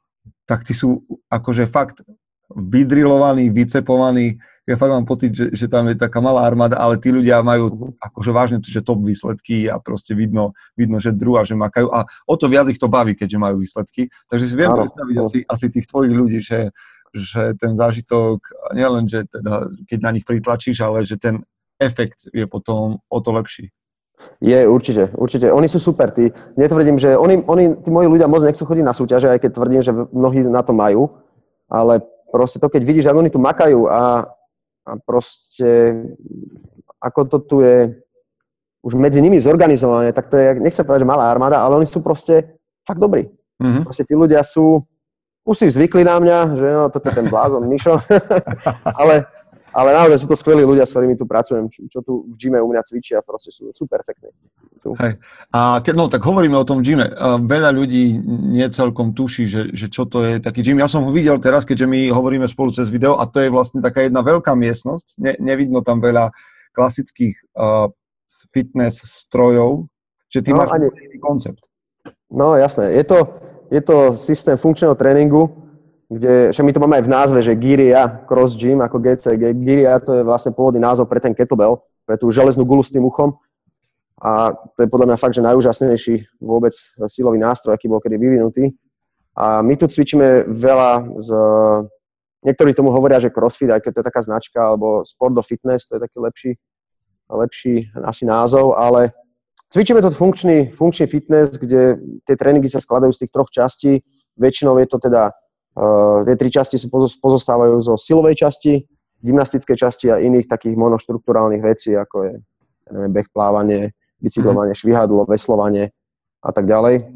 tak tí sú akože fakt vydrilovaní, vycepovaní, ja fakt mám pocit, že, že tam je taká malá armáda, ale tí ľudia majú uh-huh. akože vážne že top výsledky a proste vidno, vidno, že druhá, že makajú a o to viac ich to baví, keďže majú výsledky. Takže si viem áno, predstaviť asi, asi tých tvojich ľudí, že, že ten zážitok, nielen, že teda, keď na nich pritlačíš, ale že ten efekt je potom o to lepší. Je, určite, určite. Oni sú super, tí. Netvrdím, že oni, oni, tí moji ľudia moc nechcú chodiť na súťaže, aj keď tvrdím, že mnohí na to majú, ale proste to, keď vidíš, ako oni tu makajú a a proste ako to tu je už medzi nimi zorganizované, tak to je, nechcem povedať, že malá armáda, ale oni sú proste fakt dobrí. Mm-hmm. Proste tí ľudia sú, už si zvykli na mňa, že no, toto je ten blázon Mišo, ale, ale naozaj sú to skvelí ľudia, s ktorými tu pracujem, čo, tu v gyme u mňa cvičia, proste sú, sú perfektní. Sú. Hej. A keď, no, tak hovoríme o tom gyme. Veľa ľudí nie celkom tuší, že, že čo to je taký gym. Ja som ho videl teraz, keďže my hovoríme spolu cez video a to je vlastne taká jedna veľká miestnosť. Ne, nevidno tam veľa klasických uh, fitness strojov, že ty no, máš ani... koncept. No jasné, je to, je to systém funkčného tréningu, kde, však my to máme aj v názve, že Giria Cross Gym ako GCG. Giria to je vlastne pôvodný názov pre ten kettlebell, pre tú železnú gulu s tým uchom a to je podľa mňa fakt, že najúžasnejší vôbec silový nástroj, aký bol kedy vyvinutý. A my tu cvičíme veľa z... Niektorí tomu hovoria, že crossfit, aj keď to je taká značka, alebo sport do fitness, to je taký lepší, lepší asi názov, ale cvičíme to funkčný, funkčný fitness, kde tie tréningy sa skladajú z tých troch častí. Väčšinou je to teda, tie tri časti sú, pozostávajú zo silovej časti, gymnastickej časti a iných takých monoštruktúrálnych vecí, ako je neviem, beh, plávanie, bicyklovanie, mm. švihadlo, veslovanie a tak ďalej.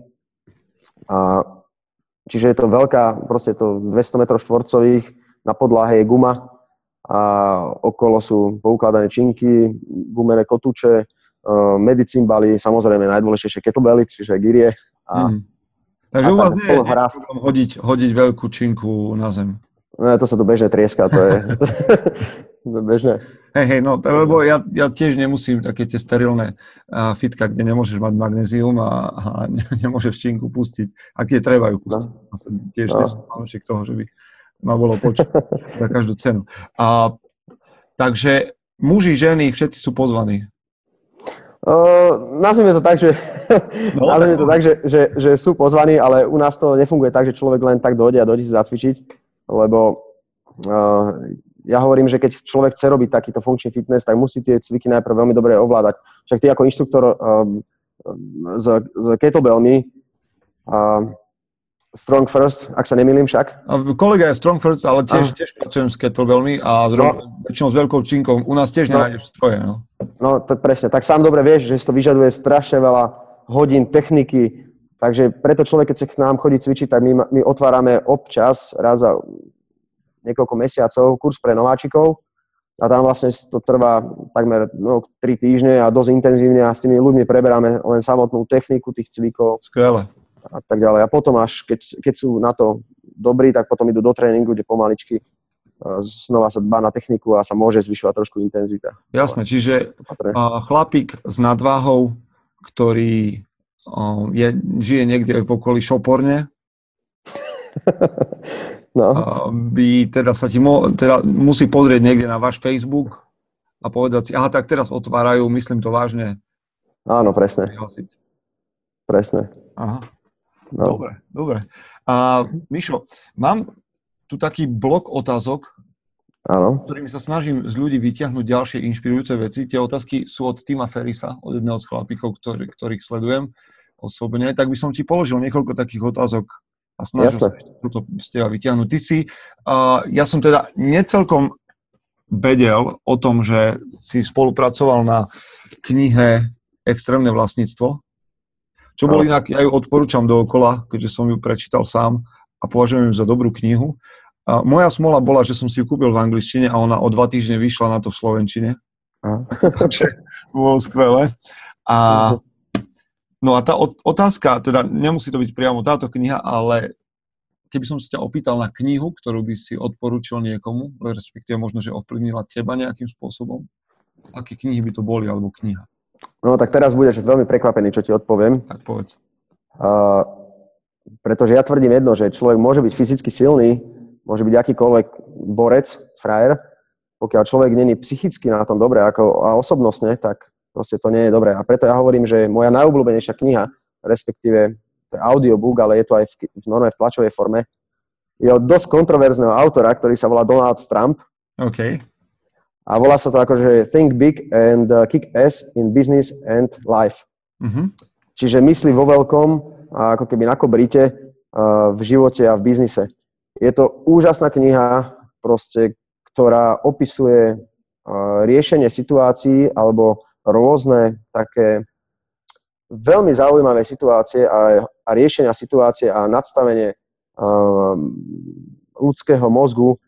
A, čiže je to veľká, proste to 200 m štvorcových, na podlahe je guma a okolo sú poukladané činky, gumené kotúče, uh, medicimbaly, samozrejme najdôležitejšie kettlebelly, čiže girie. A, mm. Takže u vás nie je hodiť, hodiť veľkú činku na zem. No, to sa tu bežne trieska, to je, to je bežné. Hej, hej, no, lebo ja, ja tiež nemusím také tie sterilné uh, fitka, kde nemôžeš mať magnézium a, a ne, nemôžeš činku pustiť, a kde treba ju pustiť. No. Tiež no. som fanúšik toho, že by ma bolo počuť za každú cenu. A, takže muži, ženy, všetci sú pozvaní. Uh, nazvime to tak, že, no, nazvime to tak, že, že, že sú pozvaní, ale u nás to nefunguje tak, že človek len tak dojde a dojde si zacvičiť, lebo uh, ja hovorím, že keď človek chce robiť takýto funkčný fitness, tak musí tie cviky najprv veľmi dobre ovládať. Však ty ako inštruktor um, s, s kettlebellmi uh, Strong First, ak sa nemýlim však. Kolega je Strong First, ale tiež, tiež pracujem s kettlebellmi a no. väčšinou s veľkou činkou. U nás tiež no. nenájdeš stroje. No, no to presne. Tak sám dobre vieš, že to vyžaduje strašne veľa hodín techniky. Takže preto človek, keď sa k nám chodí cvičiť, tak my, my otvárame občas, raz za niekoľko mesiacov, kurz pre nováčikov a tam vlastne to trvá takmer no, 3 týždne a dosť intenzívne a s tými ľuďmi preberáme len samotnú techniku tých cvikov. Skvelé. A tak ďalej. A potom až, keď, keď sú na to dobrí, tak potom idú do tréningu, kde pomaličky znova sa dbá na techniku a sa môže zvyšovať trošku intenzita. Jasné, čiže chlapík s nadváhou, ktorý je, žije niekde v okolí Šoporne, no. by teda sa ti mo, teda musí pozrieť niekde na váš Facebook a povedať si, aha, tak teraz otvárajú, myslím to vážne. Áno, presne. Presne. Aha. No. Dobre, dobre. A Mišo, mám tu taký blok otázok, Áno. ktorými sa snažím z ľudí vyťahnuť ďalšie inšpirujúce veci. Tie otázky sú od Tima Ferisa, od jedného z chlapíkov, ktorý, ktorých sledujem osobne. Tak by som ti položil niekoľko takých otázok a snažil Jasne. sa toto z teba vyťahnuť. Ty si, uh, ja som teda necelkom vedel o tom, že si spolupracoval na knihe Extrémne vlastníctvo, čo bol inak, ja ju odporúčam dookola, keďže som ju prečítal sám a považujem ju za dobrú knihu. A moja smola bola, že som si ju kúpil v angličtine a ona o dva týždne vyšla na to v slovenčine. Takže bolo skvelé. A, no a tá otázka, teda nemusí to byť priamo táto kniha, ale keby som sa ťa opýtal na knihu, ktorú by si odporúčil niekomu, respektíve možno, že ovplyvnila teba nejakým spôsobom, aké knihy by to boli, alebo kniha? No tak teraz budeš veľmi prekvapený, čo ti odpoviem. Tak povedz. Uh, pretože ja tvrdím jedno, že človek môže byť fyzicky silný, môže byť akýkoľvek borec, frajer, pokiaľ človek není psychicky na tom dobre ako, a osobnostne, tak proste to nie je dobré. A preto ja hovorím, že moja najobľúbenejšia kniha, respektíve to je audiobook, ale je to aj v, v normálnej v tlačovej forme, je od dosť kontroverzného autora, ktorý sa volá Donald Trump. OK. A volá sa to akože Think Big and uh, Kick Ass in Business and Life. Uh-huh. Čiže mysli vo veľkom, ako keby na kobrite uh, v živote a v biznise. Je to úžasná kniha, proste, ktorá opisuje riešenie situácií alebo rôzne také veľmi zaujímavé situácie a, a riešenia situácie a nadstavenie um, ľudského mozgu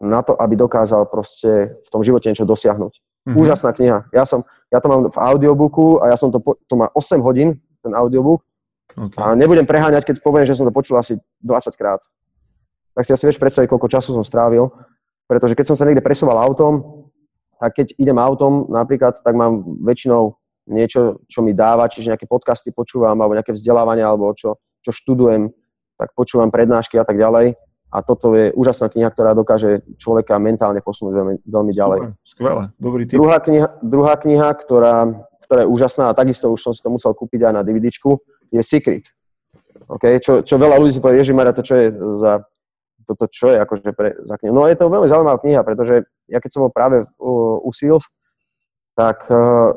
na to, aby dokázal proste v tom živote niečo dosiahnuť. Mm-hmm. Úžasná kniha. Ja, som, ja to mám v audiobooku a ja som to, to má 8 hodín, ten audiobook. Okay. A nebudem preháňať, keď poviem, že som to počul asi 20 krát tak si asi vieš predstaviť, koľko času som strávil. Pretože keď som sa niekde presúval autom, tak keď idem autom napríklad, tak mám väčšinou niečo, čo mi dáva, čiže nejaké podcasty počúvam, alebo nejaké vzdelávania, alebo čo, čo študujem, tak počúvam prednášky a tak ďalej. A toto je úžasná kniha, ktorá dokáže človeka mentálne posunúť veľmi, veľmi ďalej. Skvelé, dobrý tip. Druhá kniha, druhá kniha ktorá, ktorá je úžasná a takisto už som si to musel kúpiť aj na DVDčku, je Secret. Okay? Čo, čo veľa ľudí si povie, Ježimaria, to čo je za toto čo je akože pre, za knihu. No je to veľmi zaujímavá kniha, pretože ja keď som bol práve u, u Seals, tak uh,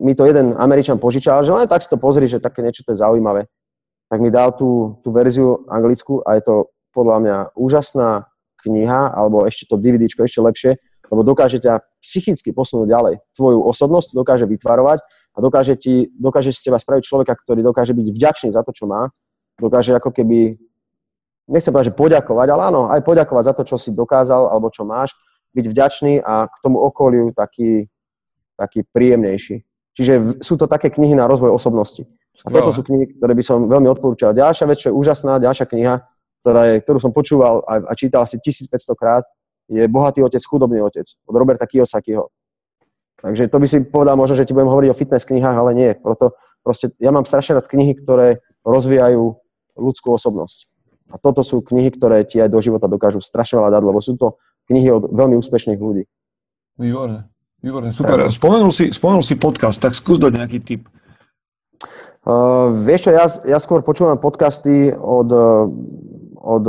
mi to jeden Američan požičal, že len tak si to pozri, že také niečo to je zaujímavé. Tak mi dal tú, tú verziu anglickú a je to podľa mňa úžasná kniha, alebo ešte to DVDčko ešte lepšie, lebo dokáže ťa psychicky posunúť ďalej. Tvoju osobnosť dokáže vytvarovať a dokáže, ti, dokáže z teba spraviť človeka, ktorý dokáže byť vďačný za to, čo má. Dokáže ako keby nechcem povedať, že poďakovať, ale áno, aj poďakovať za to, čo si dokázal alebo čo máš, byť vďačný a k tomu okoliu taký, taký príjemnejší. Čiže sú to také knihy na rozvoj osobnosti. A toto sú knihy, ktoré by som veľmi odporúčal. Ďalšia vec, čo je úžasná, ďalšia kniha, ktorá je, ktorú som počúval a, a čítal asi 1500 krát, je Bohatý otec, chudobný otec od Roberta Kiyosakiho. Takže to by si povedal možno, že ti budem hovoriť o fitness knihách, ale nie. Proto, proste, ja mám strašne rád knihy, ktoré rozvíjajú ľudskú osobnosť. A toto sú knihy, ktoré ti aj do života dokážu strašne veľa dať, lebo sú to knihy od veľmi úspešných ľudí. Výborne, výborne, super. Spomenul si, spomenul si podcast, tak skús dať nejaký tip. Uh, vieš čo, ja, ja skôr počúvam podcasty od, od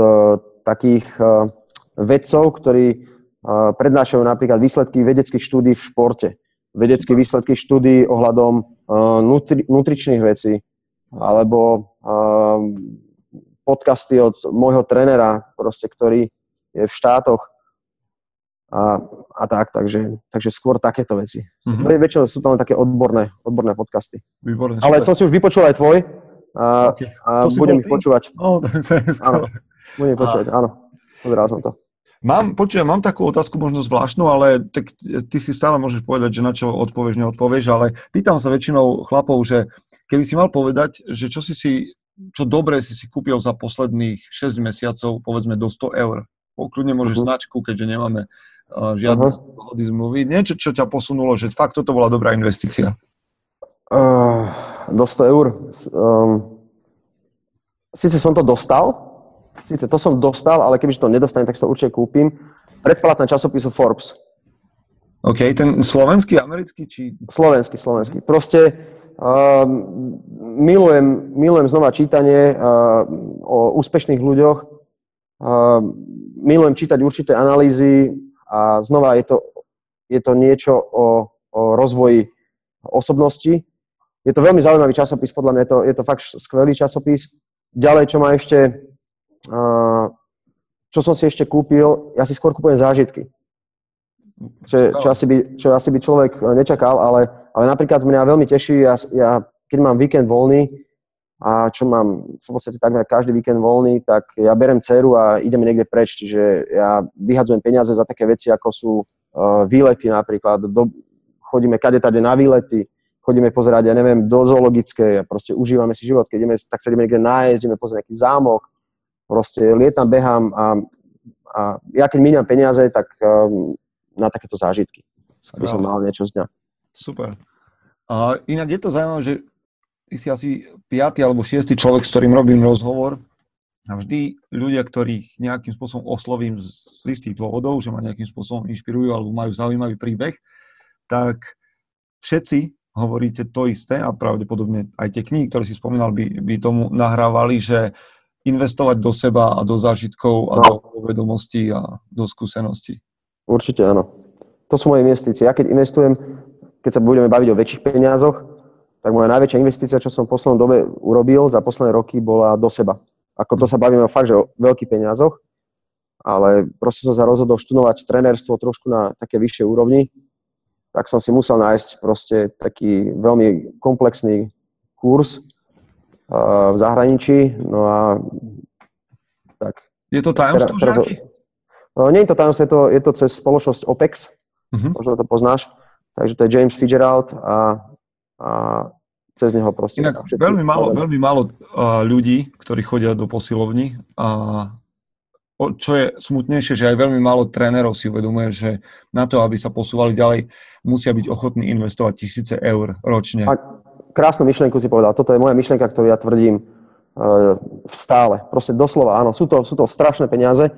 takých uh, vedcov, ktorí uh, prednášajú napríklad výsledky vedeckých štúdí v športe, vedecké výsledky štúdí ohľadom nutri, nutričných vecí, alebo podcasty od môjho trenera, proste, ktorý je v štátoch. a, a tak, takže, takže skôr takéto veci. Mm-hmm. Väčšinou sú len také odborné, odborné podcasty. Výborné, Ale som si už vypočul aj tvoj a, okay. a budem ich počúvať. To je áno, budem a... áno. Pozeral som to. Mám, počujem, mám takú otázku možno zvláštnu, ale tak ty si stále môžeš povedať, že na čo odpovieš, neodpovieš, ale pýtam sa väčšinou chlapov, že keby si mal povedať, že čo si si, čo dobre si si kúpil za posledných 6 mesiacov, povedzme do 100 eur. Kľudne môžeš uh-huh. značku, keďže nemáme uh, žiadne uh-huh. dohody zmluvy. Niečo, čo ťa posunulo, že fakt toto bola dobrá investícia. Uh, do 100 eur? Um, Sice som to dostal, síce to som dostal, ale kebyže to nedostanem, tak si to určite kúpim. Predplatné časopisu Forbes. OK, ten slovenský, americký, či... Slovenský, slovenský. Proste uh, milujem, milujem znova čítanie uh, o úspešných ľuďoch. Uh, milujem čítať určité analýzy a znova je to, je to niečo o, o rozvoji osobnosti. Je to veľmi zaujímavý časopis, podľa mňa je to, je to fakt skvelý časopis. Ďalej, čo má ešte čo som si ešte kúpil, ja si skôr kúpujem zážitky. Čo, čo, asi by, čo asi by človek nečakal, ale, ale napríklad mňa veľmi teší, ja, ja keď mám víkend voľný, a čo mám v podstate takmer každý víkend voľný, tak ja berem dceru a ideme niekde preč, čiže ja vyhadzujem peniaze za také veci, ako sú uh, výlety napríklad, do, chodíme kade tade na výlety, chodíme pozerať, ja neviem, do zoologické, proste užívame si život, keď ideme, tak sa ideme niekde nájsť, ideme pozrieť nejaký zámok, Proste lietam, behám a, a ja keď míňam peniaze, tak um, na takéto zážitky. Aby som mal niečo z dňa. Super. A inak je to zaujímavé, že ty si asi piatý alebo šiestý človek, s ktorým robím rozhovor a vždy ľudia, ktorých nejakým spôsobom oslovím z, z istých dôvodov, že ma nejakým spôsobom inšpirujú alebo majú zaujímavý príbeh, tak všetci hovoríte to isté a pravdepodobne aj tie knihy, ktoré si spomínal, by, by tomu nahrávali, že investovať do seba a do zážitkov a no. do vedomostí a do skúseností. Určite áno. To sú moje investície. Ja keď investujem, keď sa budeme baviť o väčších peniazoch, tak moja najväčšia investícia, čo som v poslednom dobe urobil za posledné roky, bola do seba. Ako to sa bavíme fakt, že o veľkých peniazoch, ale proste som sa rozhodol študovať trénerstvo trošku na také vyššej úrovni, tak som si musel nájsť proste taký veľmi komplexný kurz, v zahraničí. No a tak. Je to tajomstvo teraz, teraz, no, Nie je to tajomstvo, je to, je to cez spoločnosť OPEX, uh-huh. možno to poznáš. Takže to je James Fitzgerald a, a cez neho proste. Inak veľmi málo, veľmi málo ľudí, ktorí chodia do posilovní a čo je smutnejšie, že aj veľmi málo trénerov si uvedomuje, že na to, aby sa posúvali ďalej, musia byť ochotní investovať tisíce eur ročne. A krásnu myšlienku si povedal. Toto je moja myšlienka, ktorú ja tvrdím uh, stále. Proste doslova, áno, sú to, sú to strašné peniaze,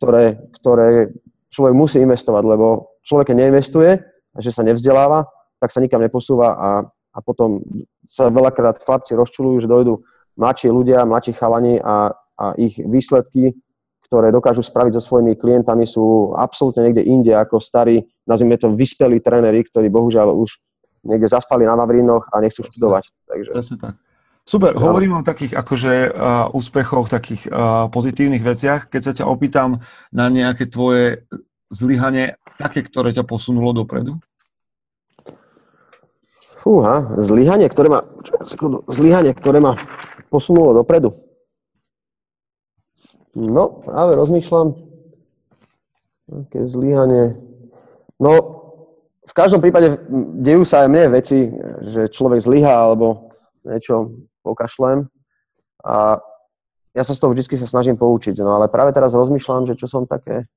ktoré, ktoré človek musí investovať, lebo človek, neinvestuje že sa nevzdeláva, tak sa nikam neposúva a, a potom sa veľakrát chlapci rozčulujú, že dojdú mladší ľudia, mladší chalani a, a ich výsledky, ktoré dokážu spraviť so svojimi klientami, sú absolútne niekde inde ako starí, nazvime to vyspelí tréneri, ktorí bohužiaľ už niekde zaspali na Vavrinoch a nechcú študovať. Takže... Presne tak. Super, no. hovorím o takých akože uh, úspechoch, takých uh, pozitívnych veciach. Keď sa ťa opýtam na nejaké tvoje zlyhanie, také, ktoré ťa posunulo dopredu? Fúha, zlyhanie, ktoré ma, zlyhanie, ktoré ma posunulo dopredu. No, práve rozmýšľam, aké zlyhanie. No, každom prípade dejú sa aj mne veci, že človek zlyhá alebo niečo pokašlem a ja sa z toho vždy sa snažím poučiť. No ale práve teraz rozmýšľam, že čo som také,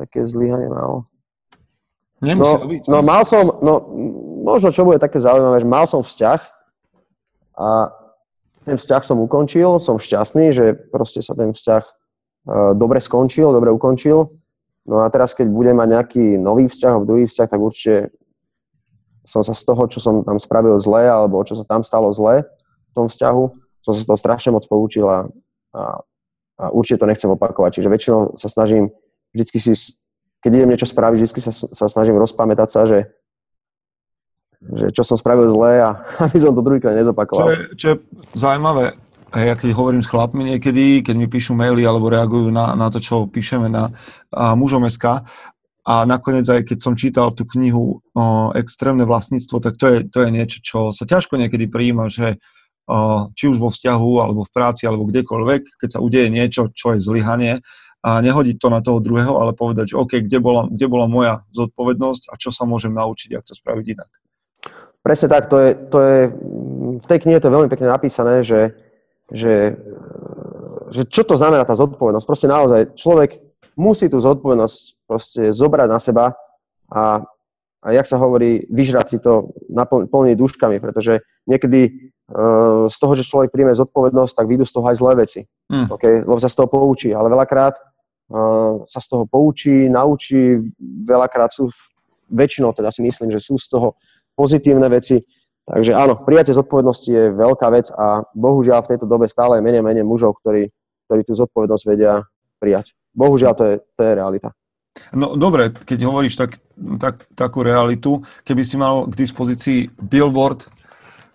také zlyhanie mal. Nemusí no, byť. No mal som, no možno čo bude také zaujímavé, že mal som vzťah a ten vzťah som ukončil, som šťastný, že proste sa ten vzťah uh, dobre skončil, dobre ukončil No a teraz, keď budem mať nejaký nový vzťah alebo druhý vzťah, tak určite som sa z toho, čo som tam spravil zle, alebo čo sa tam stalo zle v tom vzťahu, som sa z toho strašne moc poučil a, a, a určite to nechcem opakovať. Čiže väčšinou sa snažím vždycky si, keď idem niečo spraviť, vždycky sa, sa snažím rozpamätať sa, že, že čo som spravil zle a aby som to druhýkrát nezopakoval. Čo je, čo je zaujímavé, A ja keď hovorím s chlapmi niekedy, keď mi píšu maily alebo reagujú na, na to, čo píšeme na mužom.sk a nakoniec aj keď som čítal tú knihu o, Extrémne vlastníctvo, tak to je, to je niečo, čo sa ťažko niekedy prijíma, že o, či už vo vzťahu, alebo v práci, alebo kdekoľvek, keď sa udeje niečo, čo je zlyhanie, a nehodiť to na toho druhého, ale povedať, že OK, kde bola, kde bola moja zodpovednosť a čo sa môžem naučiť, ako to spraviť inak. Presne tak, to je, to je, v tej knihe to je veľmi pekne napísané, že, že, že čo to znamená tá zodpovednosť. Proste naozaj človek musí tú zodpovednosť proste zobrať na seba a, a jak sa hovorí, vyžrať si to naplniť duškami, pretože niekedy uh, z toho, že človek príjme zodpovednosť, tak vyjdú z toho aj zlé veci. Mm. Okay? Lebo sa z toho poučí, ale veľakrát uh, sa z toho poučí, naučí, veľakrát sú, väčšinou teda si myslím, že sú z toho pozitívne veci. Takže áno, prijatie zodpovednosti je veľká vec a bohužiaľ v tejto dobe stále je menej menej mužov, ktorí, ktorí tú zodpovednosť vedia prijať. Bohužiaľ to je, to je realita. No dobre, keď hovoríš tak, tak, takú realitu, keby si mal k dispozícii billboard,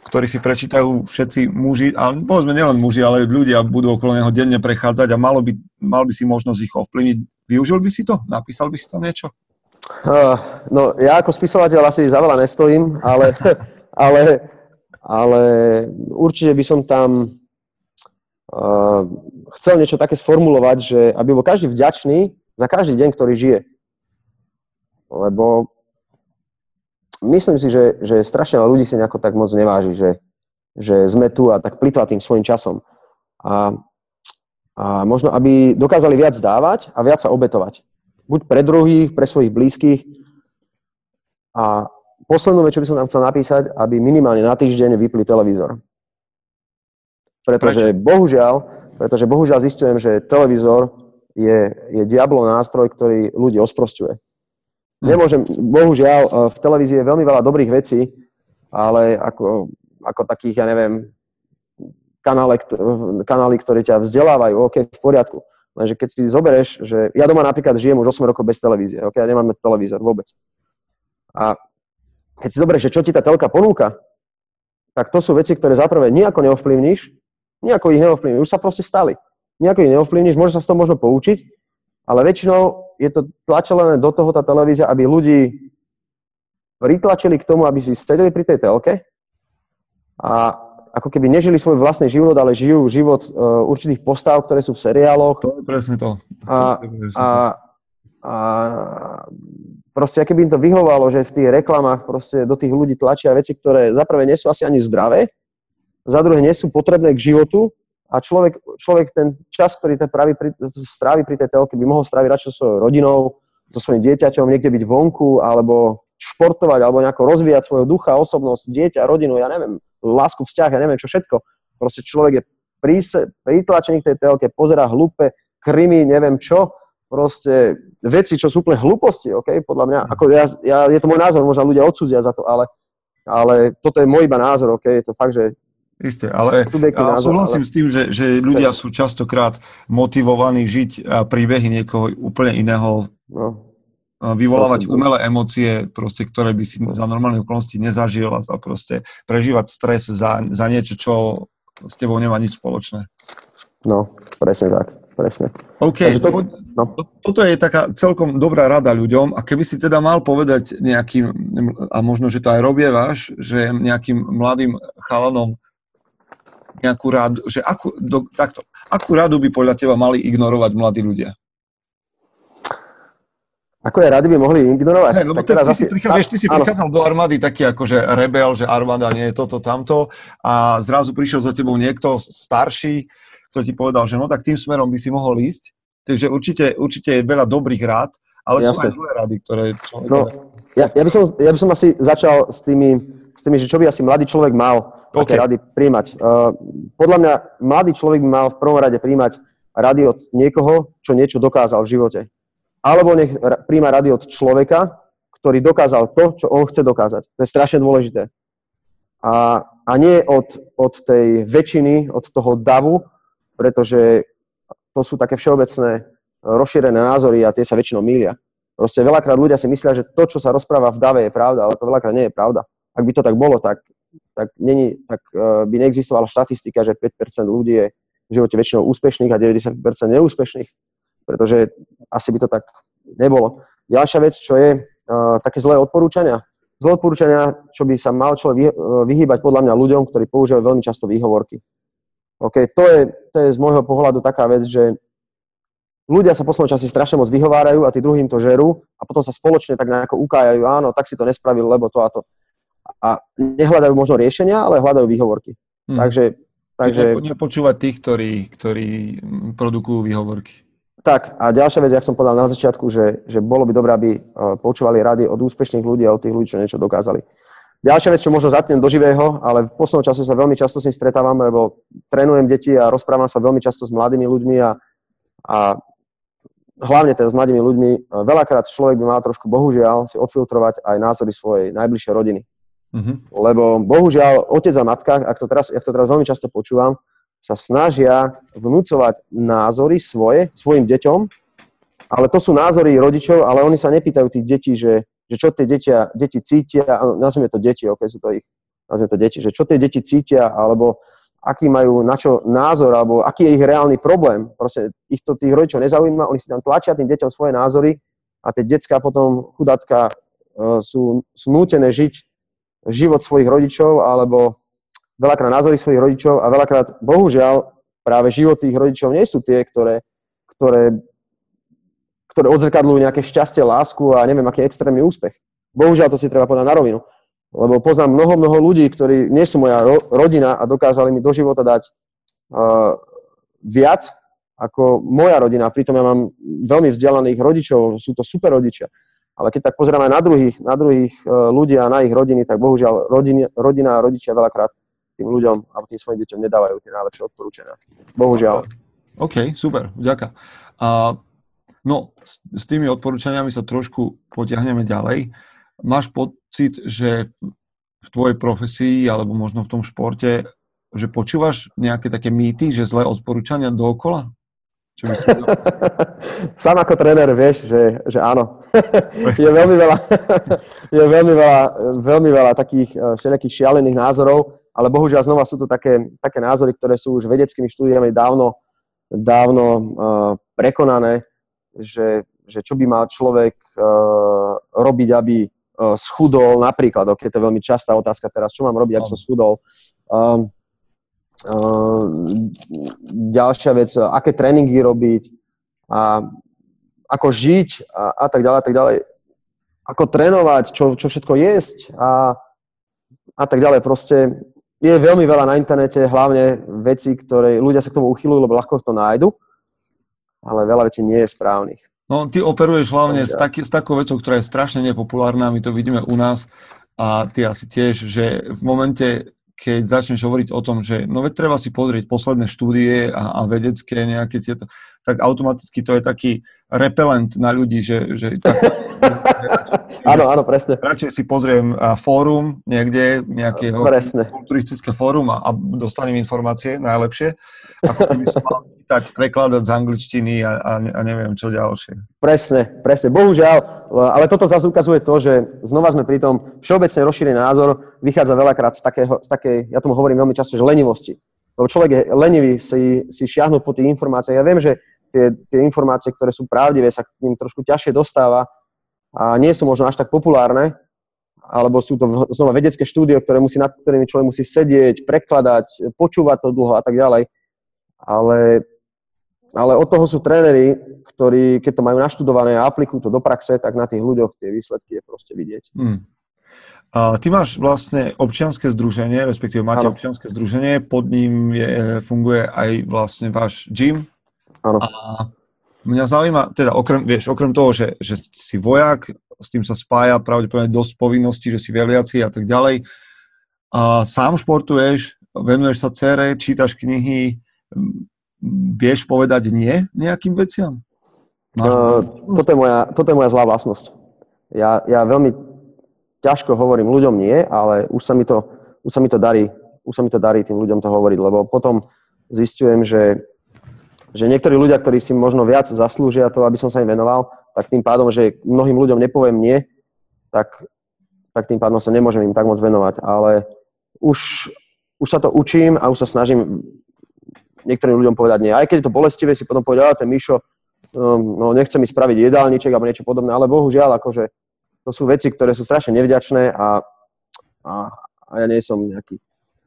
ktorý si prečítajú všetci muži, ale povedzme nielen muži, ale ľudia budú okolo neho denne prechádzať a malo by, mal by si možnosť ich ovplyvniť. Využil by si to? Napísal by si tam niečo? Uh, no, ja ako spisovateľ asi za veľa nestojím, ale, ale, ale určite by som tam uh, chcel niečo také sformulovať, že aby bol každý vďačný za každý deň, ktorý žije. Lebo myslím si, že, že strašne ľudí si nejako tak moc neváži, že, že sme tu a tak plýtva tým svojim časom. A, a možno, aby dokázali viac dávať a viac sa obetovať buď pre druhých, pre svojich blízkych. A poslednú vec, čo by som tam chcel napísať, aby minimálne na týždeň vypli televízor. Pretože Prečo? bohužiaľ, pretože bohužiaľ zistujem, že televízor je, je diablo nástroj, ktorý ľudí osprostuje. Hm. Nemôžem, bohužiaľ, e, v televízii je veľmi veľa dobrých vecí, ale ako, ako takých, ja neviem, kanále, kanály, ktoré ťa vzdelávajú, OK, v poriadku. Lenže keď si zoberieš, že ja doma napríklad žijem už 8 rokov bez televízie, ok, ja nemám televízor vôbec. A keď si zoberieš, že čo ti tá telka ponúka, tak to sú veci, ktoré zaprvé nejako neovplyvníš, nejako ich neovplyvníš, už sa proste stali. Nejako ich neovplyvníš, môže sa z toho možno poučiť, ale väčšinou je to tlačené do toho tá televízia, aby ľudí pritlačili k tomu, aby si sedeli pri tej telke a ako keby nežili svoj vlastný život, ale žijú život uh, určitých postav, ktoré sú v seriáloch. To je presne to. To presne a, a proste, keby im to vyhovalo, že v tých reklamách proste do tých ľudí tlačia veci, ktoré za prvé nie sú asi ani zdravé, za druhé nie sú potrebné k životu a človek, človek ten čas, ktorý ten pri, strávi pri tej telke, by mohol stráviť radšej so svojou rodinou, so svojím dieťaťom, niekde byť vonku, alebo športovať, alebo nejako rozvíjať svojho ducha, osobnosť, dieťa, rodinu, ja neviem, lásku, vzťah, ja neviem čo všetko. Proste človek je pritlačený k tej telke, pozera hlúpe, krimi, neviem čo, proste veci, čo sú úplne hlúposti, OK, podľa mňa, ako ja, ja, je to môj názor, možno ľudia odsúdia za to, ale, ale toto je môj iba názor, OK, je to fakt, že Isté, ale ja súhlasím ale... s tým, že, že ľudia sú častokrát motivovaní žiť príbehy niekoho úplne iného. No. vyvolávať umelé emócie, proste, ktoré by si za normálne okolnosti nezažil a za proste prežívať stres za, za niečo, čo s tebou nemá nič spoločné. No, presne tak, presne. OK, to, no. to, toto je taká celkom dobrá rada ľuďom a keby si teda mal povedať nejakým, a možno, že to aj robievaš, že nejakým mladým chalanom nejakú radu, že akú, do, takto, akú radu by podľa teba mali ignorovať mladí ľudia? Ako je rady by mohli ignorovať? Hey, lebo tak teraz ty, asi... si vieš, ty si prichádzal do armády taký akože rebel, že armáda nie je toto, tamto a zrazu prišiel za tebou niekto starší, kto ti povedal, že no tak tým smerom by si mohol ísť. Takže určite, určite je veľa dobrých rád, ale Jasne. sú aj zlé rady, ktoré človek... No, ja, ja, by som, ja by som asi začal s tými, s tými, že čo by asi mladý človek mal okay. rady príjmať. Uh, podľa mňa mladý človek by mal v prvom rade príjmať rady od niekoho, čo niečo dokázal v živote alebo nech príjma rady od človeka, ktorý dokázal to, čo on chce dokázať. To je strašne dôležité. A, a nie od, od tej väčšiny, od toho davu, pretože to sú také všeobecné rozšírené názory a tie sa väčšinou mília. Proste veľakrát ľudia si myslia, že to, čo sa rozpráva v dave, je pravda, ale to veľakrát nie je pravda. Ak by to tak bolo, tak tak, není, tak uh, by neexistovala štatistika, že 5% ľudí je v živote väčšinou úspešných a 90% neúspešných, pretože asi by to tak nebolo. Ďalšia vec, čo je uh, také zlé odporúčania. Zlé odporúčania, čo by sa mal človek vyhýbať podľa mňa ľuďom, ktorí používajú veľmi často výhovorky. OK, to je, to je z môjho pohľadu taká vec, že ľudia sa po svojom čase strašne moc vyhovárajú a tí druhým to žerú a potom sa spoločne tak nejako ukájajú, áno, tak si to nespravil, lebo to a to. A nehľadajú možno riešenia, ale hľadajú výhovorky. Hmm. Takže, takže... Nepočúvať tých, ktorí, ktorí produkujú výhovorky. Tak, a ďalšia vec, jak som povedal na začiatku, že, že bolo by dobré, aby e, počúvali rady od úspešných ľudí a od tých ľudí, čo niečo dokázali. Ďalšia vec, čo možno zatnem do živého, ale v poslednom čase sa veľmi často s ním stretávam, lebo trénujem deti a rozprávam sa veľmi často s mladými ľuďmi a, a hlavne teda s mladými ľuďmi. Veľakrát človek by mal trošku, bohužiaľ, si odfiltrovať aj názory svojej najbližšej rodiny. Mm-hmm. Lebo bohužiaľ, otec a matka, ak to, teraz, ak to teraz veľmi často počúvam, sa snažia vnúcovať názory svoje, svojim deťom, ale to sú názory rodičov, ale oni sa nepýtajú tých detí, že, že čo tie deti, deti cítia, nazvime to deti, ok, sú to ich, nazvime to deti, že čo tie deti cítia, alebo aký majú na čo názor, alebo aký je ich reálny problém. Proste ich to tých rodičov nezaujíma, oni si tam tlačia tým deťom svoje názory a tie detská potom, chudátka, e, sú, sú nútené žiť život svojich rodičov, alebo veľakrát názory svojich rodičov a veľakrát, bohužiaľ, práve životy ich rodičov nie sú tie, ktoré, ktoré, ktoré odzrkadľujú nejaké šťastie, lásku a neviem, aký extrémny úspech. Bohužiaľ, to si treba povedať na rovinu. Lebo poznám mnoho, mnoho ľudí, ktorí nie sú moja ro- rodina a dokázali mi do života dať uh, viac ako moja rodina. Pritom ja mám veľmi vzdelaných rodičov, sú to super rodičia. Ale keď tak pozrieme aj na druhých, na druhých uh, ľudí a na ich rodiny, tak bohužiaľ rodina, rodina a rodičia veľakrát tým ľuďom alebo tým svojim deťom nedávajú tie najlepšie odporúčania. Bohužiaľ. OK, super, ďaká. Uh, no, s, s tými odporúčaniami sa trošku potiahneme ďalej. Máš pocit, že v tvojej profesii alebo možno v tom športe, že počúvaš nejaké také mýty, že zlé odporúčania dookola? Čo Sám ako tréner vieš, že, že áno. je veľmi veľa, je veľmi veľa, veľmi veľa takých eh, všelijakých šialených názorov, ale bohužiaľ znova sú to také, také názory, ktoré sú už vedeckými štúdiami dávno, dávno uh, prekonané, že, že čo by mal človek uh, robiť, aby uh, schudol napríklad, ok, to je veľmi častá otázka teraz, čo mám robiť, ak som schudol. Um, uh, ďalšia vec, aké tréningy robiť a ako žiť a, a tak ďalej, a tak ďalej. Ako trénovať, čo, čo všetko jesť a, a tak ďalej. Proste je veľmi veľa na internete, hlavne veci, ktoré ľudia sa k tomu uchylujú, lebo ľahko to nájdu, ale veľa vecí nie je správnych. No, ty operuješ hlavne s, taký, s takou vecou, ktorá je strašne nepopulárna, my to vidíme u nás a ty asi tiež, že v momente, keď začneš hovoriť o tom, že no veď treba si pozrieť posledné štúdie a, a vedecké nejaké tieto, tak automaticky to je taký repelent na ľudí, že, že tak, áno, áno, presne. Radšej si pozriem fórum niekde, nejaké kulturistické fórum a, a dostanem informácie najlepšie, ako keby som mal čítať, prekladať z angličtiny a, a, a neviem čo ďalšie. Presne, presne. Bohužiaľ, ale toto zase ukazuje to, že znova sme pri tom všeobecne rozšírený názor, vychádza veľakrát z, takého, z takej, ja tomu hovorím veľmi často, že lenivosti. Lebo človek je lenivý si, si šiahnuť po tých informáciách. Ja viem, že tie, tie informácie, ktoré sú pravdivé, sa k ním trošku ťažšie dostáva, a nie sú možno až tak populárne, alebo sú to znova vedecké štúdie, ktoré musí, nad ktorými človek musí sedieť, prekladať, počúvať to dlho a tak ďalej. Ale, ale od toho sú tréneri, ktorí, keď to majú naštudované a aplikujú to do praxe, tak na tých ľuďoch tie výsledky je proste vidieť. Hmm. A ty máš vlastne občianske združenie, respektíve máte ano. občianske združenie, pod ním je, funguje aj vlastne váš gym. Áno. A Mňa zaujíma, teda okrem, vieš, okrem toho, že, že si vojak, s tým sa spája pravdepodobne dosť povinností, že si veliaci a tak ďalej. A sám športuješ, venuješ sa cere, čítaš knihy, vieš povedať nie nejakým veciam? Uh, toto, je moja, toto je moja zlá vlastnosť. Ja, ja veľmi ťažko hovorím ľuďom nie, ale už sa mi to, už sa mi to darí, už sa mi to darí tým ľuďom to hovoriť, lebo potom zistujem, že že niektorí ľudia, ktorí si možno viac zaslúžia to, aby som sa im venoval, tak tým pádom, že mnohým ľuďom nepoviem nie, tak, tak tým pádom sa nemôžem im tak moc venovať. Ale už, už sa to učím a už sa snažím niektorým ľuďom povedať nie. Aj keď je to bolestivé, si potom povedať, ten Mišo, um, no nechce mi spraviť jedálniček alebo niečo podobné, ale bohužiaľ, akože to sú veci, ktoré sú strašne nevďačné a, a, a ja nie som nejaký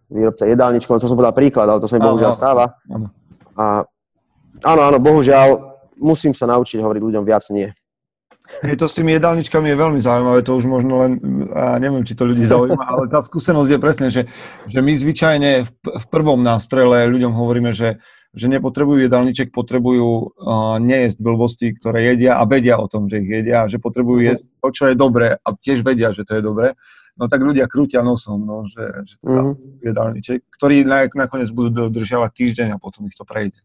výrobca jedálničkov, to som povedal príklad, ale to sa mi bohužiaľ stáva. A áno, áno, bohužiaľ musím sa naučiť hovoriť ľuďom viac nie. Je to s tými jedálničkami je veľmi zaujímavé, to už možno len, a neviem, či to ľudí zaujíma, ale tá skúsenosť je presne, že, že my zvyčajne v, v prvom nástrele ľuďom hovoríme, že, že nepotrebujú jedálniček, potrebujú uh, nejesť blbosti, ktoré jedia a vedia o tom, že ich jedia, a že potrebujú jesť to, čo je dobré a tiež vedia, že to je dobré. No tak ľudia krútia nosom, no, že, že teda mm-hmm. jedálniček, ktorý nakoniec budú dodržiavať týždeň a potom ich to prejde.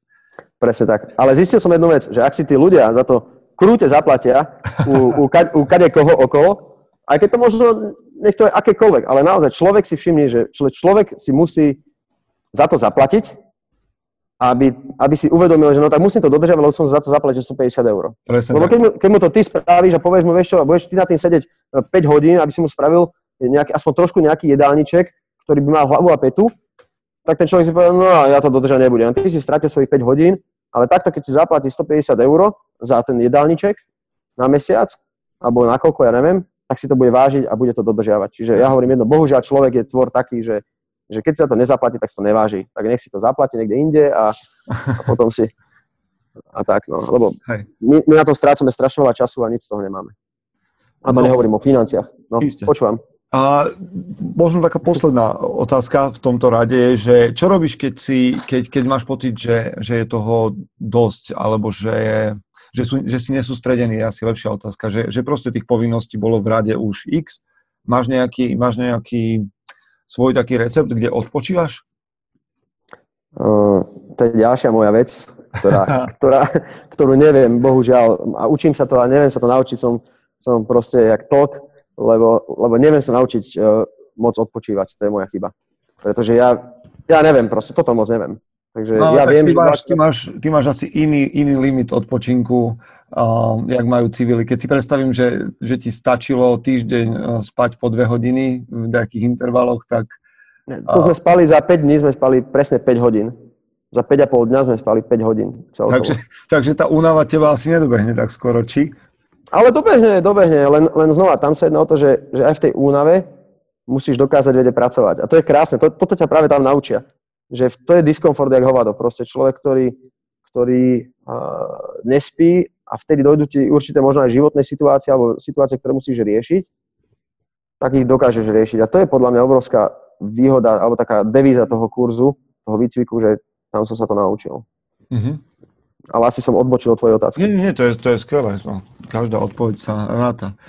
Presne tak. Ale zistil som jednu vec, že ak si tí ľudia za to krúte zaplatia u, u, u kade koho okolo, aj keď to možno, nech to je akékoľvek, ale naozaj človek si všimne, že človek si musí za to zaplatiť, aby, aby si uvedomil, že no tak musím to dodržiavať, lebo som za to zaplatil 150 eur. Presne lebo keď mu, keď mu to ty spravíš a povieš mu, vieš čo, a budeš ty na tým sedieť 5 e, hodín, aby si mu spravil nejaký, aspoň trošku nejaký jedálniček, ktorý by mal hlavu a petu, tak ten človek si povie, no ja to dodržať nebudem. Ty si stratil svojich 5 hodín, ale takto, keď si zaplatí 150 eur za ten jedálniček na mesiac, alebo na koľko, ja neviem, tak si to bude vážiť a bude to dodržiavať. Čiže ja hovorím jedno, bohužiaľ človek je tvor taký, že, že keď sa to nezaplatí, tak sa to neváži. Tak nech si to zaplatí niekde inde a, a potom si... A tak, no. Lebo my, my na to strácame strašne veľa času a nič z toho nemáme. A to no. nehovorím o financiách. No, Isté. počúvam. A možno taká posledná otázka v tomto rade je, že čo robíš, keď, si, keď, keď máš pocit, že, že je toho dosť, alebo že, je, že, sú, že si nesústredený, je asi lepšia otázka, že, že proste tých povinností bolo v rade už x. Máš nejaký, máš nejaký svoj taký recept, kde odpočívaš? Uh, to je ďalšia moja vec, ktorá, ktorá, ktorú neviem, bohužiaľ, a učím sa to, ale neviem sa to naučiť, som, som proste jak tok, lebo, lebo neviem sa naučiť uh, moc odpočívať, to je moja chyba. Pretože ja, ja neviem, proste toto moc neviem. Takže no, ja viem, ty, máš, ty, máš, ty máš asi iný, iný limit odpočinku, uh, jak majú civili. Keď si predstavím, že, že ti stačilo týždeň uh, spať po dve hodiny v nejakých intervaloch, tak... To uh, sme spali za 5 dní, sme spali presne 5 hodín. Za 5,5 dňa sme spali 5 hodín. Takže, takže tá únava teba asi nedobehne tak skoro, či? Ale dobehne, dobehne, len, len znova, tam sa jedná o to, že, že aj v tej únave musíš dokázať vedieť pracovať. A to je krásne, to, toto ťa práve tam naučia. Že to je diskomfort jak hovado. Proste človek, ktorý, ktorý uh, nespí a vtedy dojdú ti určité možno aj životné situácie alebo situácie, ktoré musíš riešiť, tak ich dokážeš riešiť. A to je podľa mňa obrovská výhoda alebo taká devíza toho kurzu, toho výcviku, že tam som sa to naučil. Mm-hmm. Ale asi som odbočil od tvojej otázky. Nie, nie, to je, to je skvelé. No, každá odpoveď sa ráta.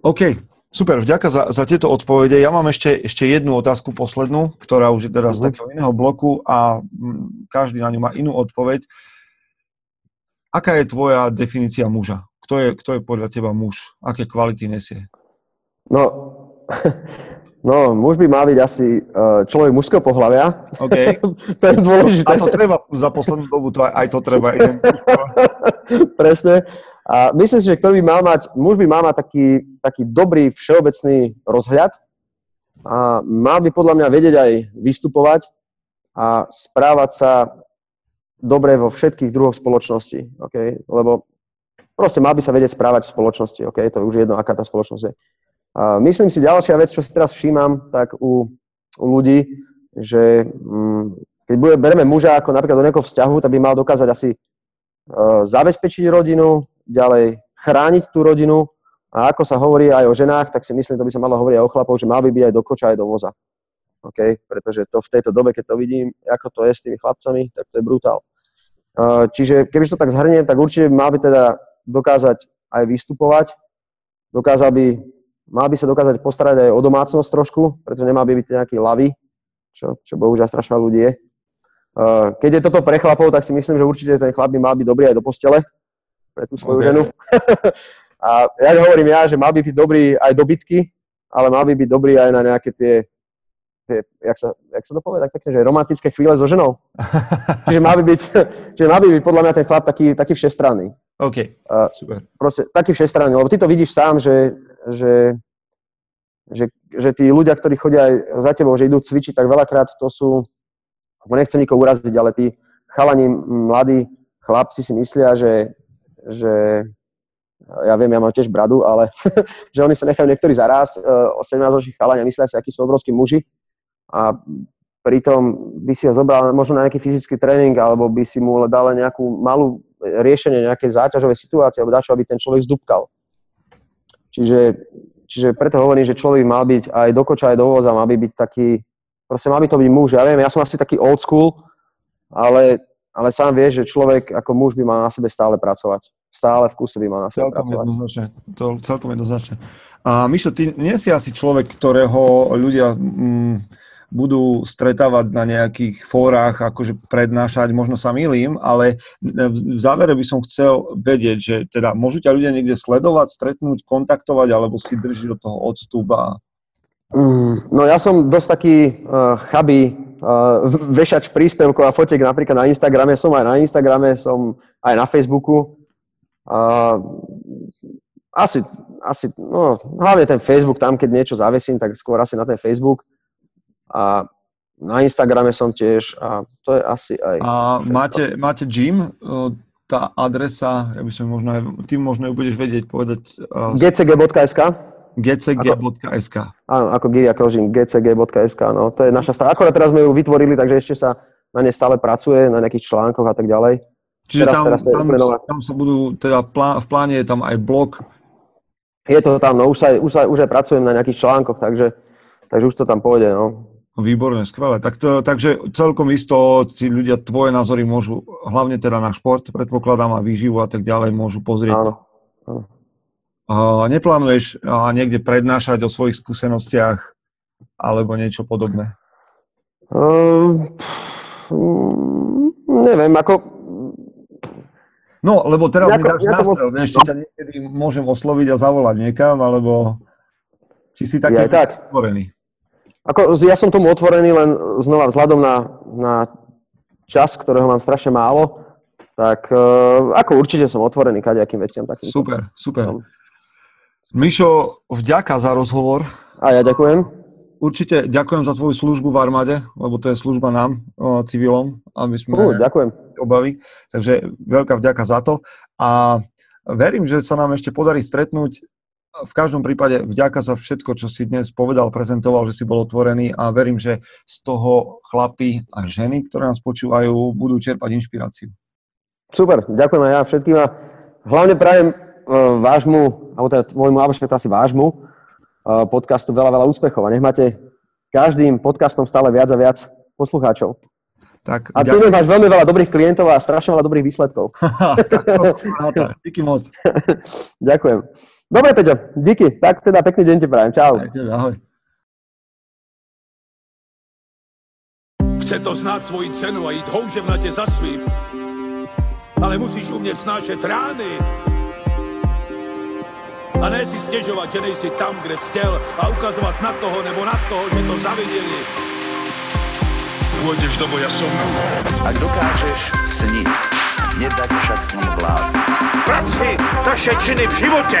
OK, super, vďaka za, za tieto odpovede. Ja mám ešte, ešte jednu otázku poslednú, ktorá už je teraz z takého iného bloku a m, každý na ňu má inú odpoveď. Aká je tvoja definícia muža? Kto je, kto je podľa teba muž? Aké kvality nesie? No, No, muž by mal byť asi uh, človek mužského pohľavia. OK. to je dôležité. A to treba za poslednú dobu, to aj, aj to treba. Presne. A myslím si, že ktorý by mal mať, muž by mal mať taký, taký dobrý všeobecný rozhľad a mal by podľa mňa vedieť aj vystupovať a správať sa dobre vo všetkých druhoch spoločnosti. Okay? Lebo proste mal by sa vedieť správať v spoločnosti. Okay? To je už jedno, aká tá spoločnosť je. Myslím si, ďalšia vec, čo si teraz všímam, tak u, u ľudí, že mm, keď bude, bereme muža ako napríklad do nejakého vzťahu, tak by mal dokázať asi uh, zabezpečiť rodinu, ďalej chrániť tú rodinu a ako sa hovorí aj o ženách, tak si myslím, to by sa malo hovoriť aj o chlapov, že mal by byť aj do koča, aj do voza. Okay? Pretože to v tejto dobe, keď to vidím, ako to je s tými chlapcami, tak to je brutál. Uh, čiže keby to tak zhrniem, tak určite mal by teda dokázať aj vystupovať, dokázal by mal by sa dokázať postarať aj o domácnosť trošku, pretože nemá by byť nejaký lavy, čo, čo bohužiaľ strašná ľudí je. Uh, keď je toto pre chlapov, tak si myslím, že určite ten chlap by mal byť dobrý aj do postele pre tú svoju okay. ženu. a ja hovorím ja, že mal by byť dobrý aj do bitky, ale mal by byť dobrý aj na nejaké tie, tie jak, sa, jak sa to povie tak pekne, že romantické chvíle so ženou. čiže mal by byť, čiže mal by byť podľa mňa ten chlap taký, taký všestranný. OK, uh, super. Proste taký všestranný, lebo ty to vidíš sám, že že že, že tí ľudia, ktorí chodia aj za tebou, že idú cvičiť, tak veľakrát to sú, nechcem nikoho uraziť, ale tí chalani, mladí chlapci si myslia, že, že ja viem, ja mám tiež bradu, ale že oni sa nechajú niektorí zaraz, 17-roční chalani a myslia si, akí sú obrovskí muži a pritom by si ho zobral možno na nejaký fyzický tréning alebo by si mu dal nejakú malú riešenie nejakej záťažovej situácie alebo dačo, aby ten človek zdúbkal. Čiže Čiže preto hovorím, že človek mal byť aj do koča, aj do voza, mal by byť taký, proste mal by to byť muž. Ja viem, ja som asi taký old school, ale, ale sám vieš, že človek ako muž by mal na sebe stále pracovať. Stále v kuse by mal na sebe celkom pracovať. Jednoznačne, to, celkom jednoznačne. A Mišo, ty nie si asi človek, ktorého ľudia... Mm, budú stretávať na nejakých fórach, akože prednášať, možno sa milím, ale v závere by som chcel vedieť, že teda môžu ťa ľudia niekde sledovať, stretnúť, kontaktovať, alebo si drží do toho odstup. Mm, no ja som dosť taký uh, chabý uh, vešač príspevkov a fotiek napríklad na Instagrame. Som aj na Instagrame, som aj na Facebooku. Uh, asi, asi, no, hlavne ten Facebook, tam keď niečo zavesím, tak skôr asi na ten Facebook a na Instagrame som tiež a to je asi aj... A máte, máte gym? Tá adresa, ja by som možno aj, ty možno ju budeš vedieť povedať... gcg.sk gcg.sk Áno, ako Giria Krožin, gcg.sk, no, to je naša strana. Akorát teraz sme ju vytvorili, takže ešte sa na ne stále pracuje, na nejakých článkoch a tak ďalej. Čiže teraz, tam, teraz tam, tam sa budú, teda v pláne je tam aj blog. Je to tam, no už, sa, už, sa, už aj pracujem na nejakých článkoch, takže, takže už to tam pôjde, no. Výborné, skvelé. Tak to, takže celkom isto tí ľudia tvoje názory môžu, hlavne teda na šport, predpokladám, a výživu a tak ďalej, môžu pozrieť. Áno. áno. A neplánuješ a niekde prednášať o svojich skúsenostiach alebo niečo podobné? Uh, neviem, ako... No, lebo teraz nejako, mi dáš nástrel, moc... či ťa niekedy môžem osloviť a zavolať niekam, alebo či si taký tak. otvorený. Ako, ja som tomu otvorený len znova vzhľadom na, na čas, ktorého mám strašne málo, tak uh, ako určite som otvorený kadejakým veciam. Takým super, super. Som. Mišo, vďaka za rozhovor. A ja ďakujem. Určite ďakujem za tvoju službu v armáde, lebo to je služba nám, civilom, aby sme uh, ďakujem. obavy. Takže veľká vďaka za to. A verím, že sa nám ešte podarí stretnúť v každom prípade vďaka za všetko, čo si dnes povedal, prezentoval, že si bol otvorený a verím, že z toho chlapi a ženy, ktoré nás počúvajú, budú čerpať inšpiráciu. Super, ďakujem aj ja všetkým a hlavne prajem uh, vášmu, alebo teda tvojmu, alebo asi vášmu uh, podcastu veľa, veľa úspechov a nech máte každým podcastom stále viac a viac poslucháčov. Tak, a ty máš veľmi veľa dobrých klientov a strašne veľa dobrých výsledkov. tak som Díky moc. Ďakujem. Dobre, Peťo, díky. Tak teda pekný deň ti prajem. Čau. Ahoj. Chce to znát svoji cenu a jít houževnatě za svým. Ale musíš umět snášet rány. A ne si stěžovat, že nejsi tam, kde jsi chtěl a ukazovat na toho nebo na toho, že to zaviděli pôjdeš do boja som. Ak dokážeš sniť, nedať však snom vlád. Práci taše činy v živote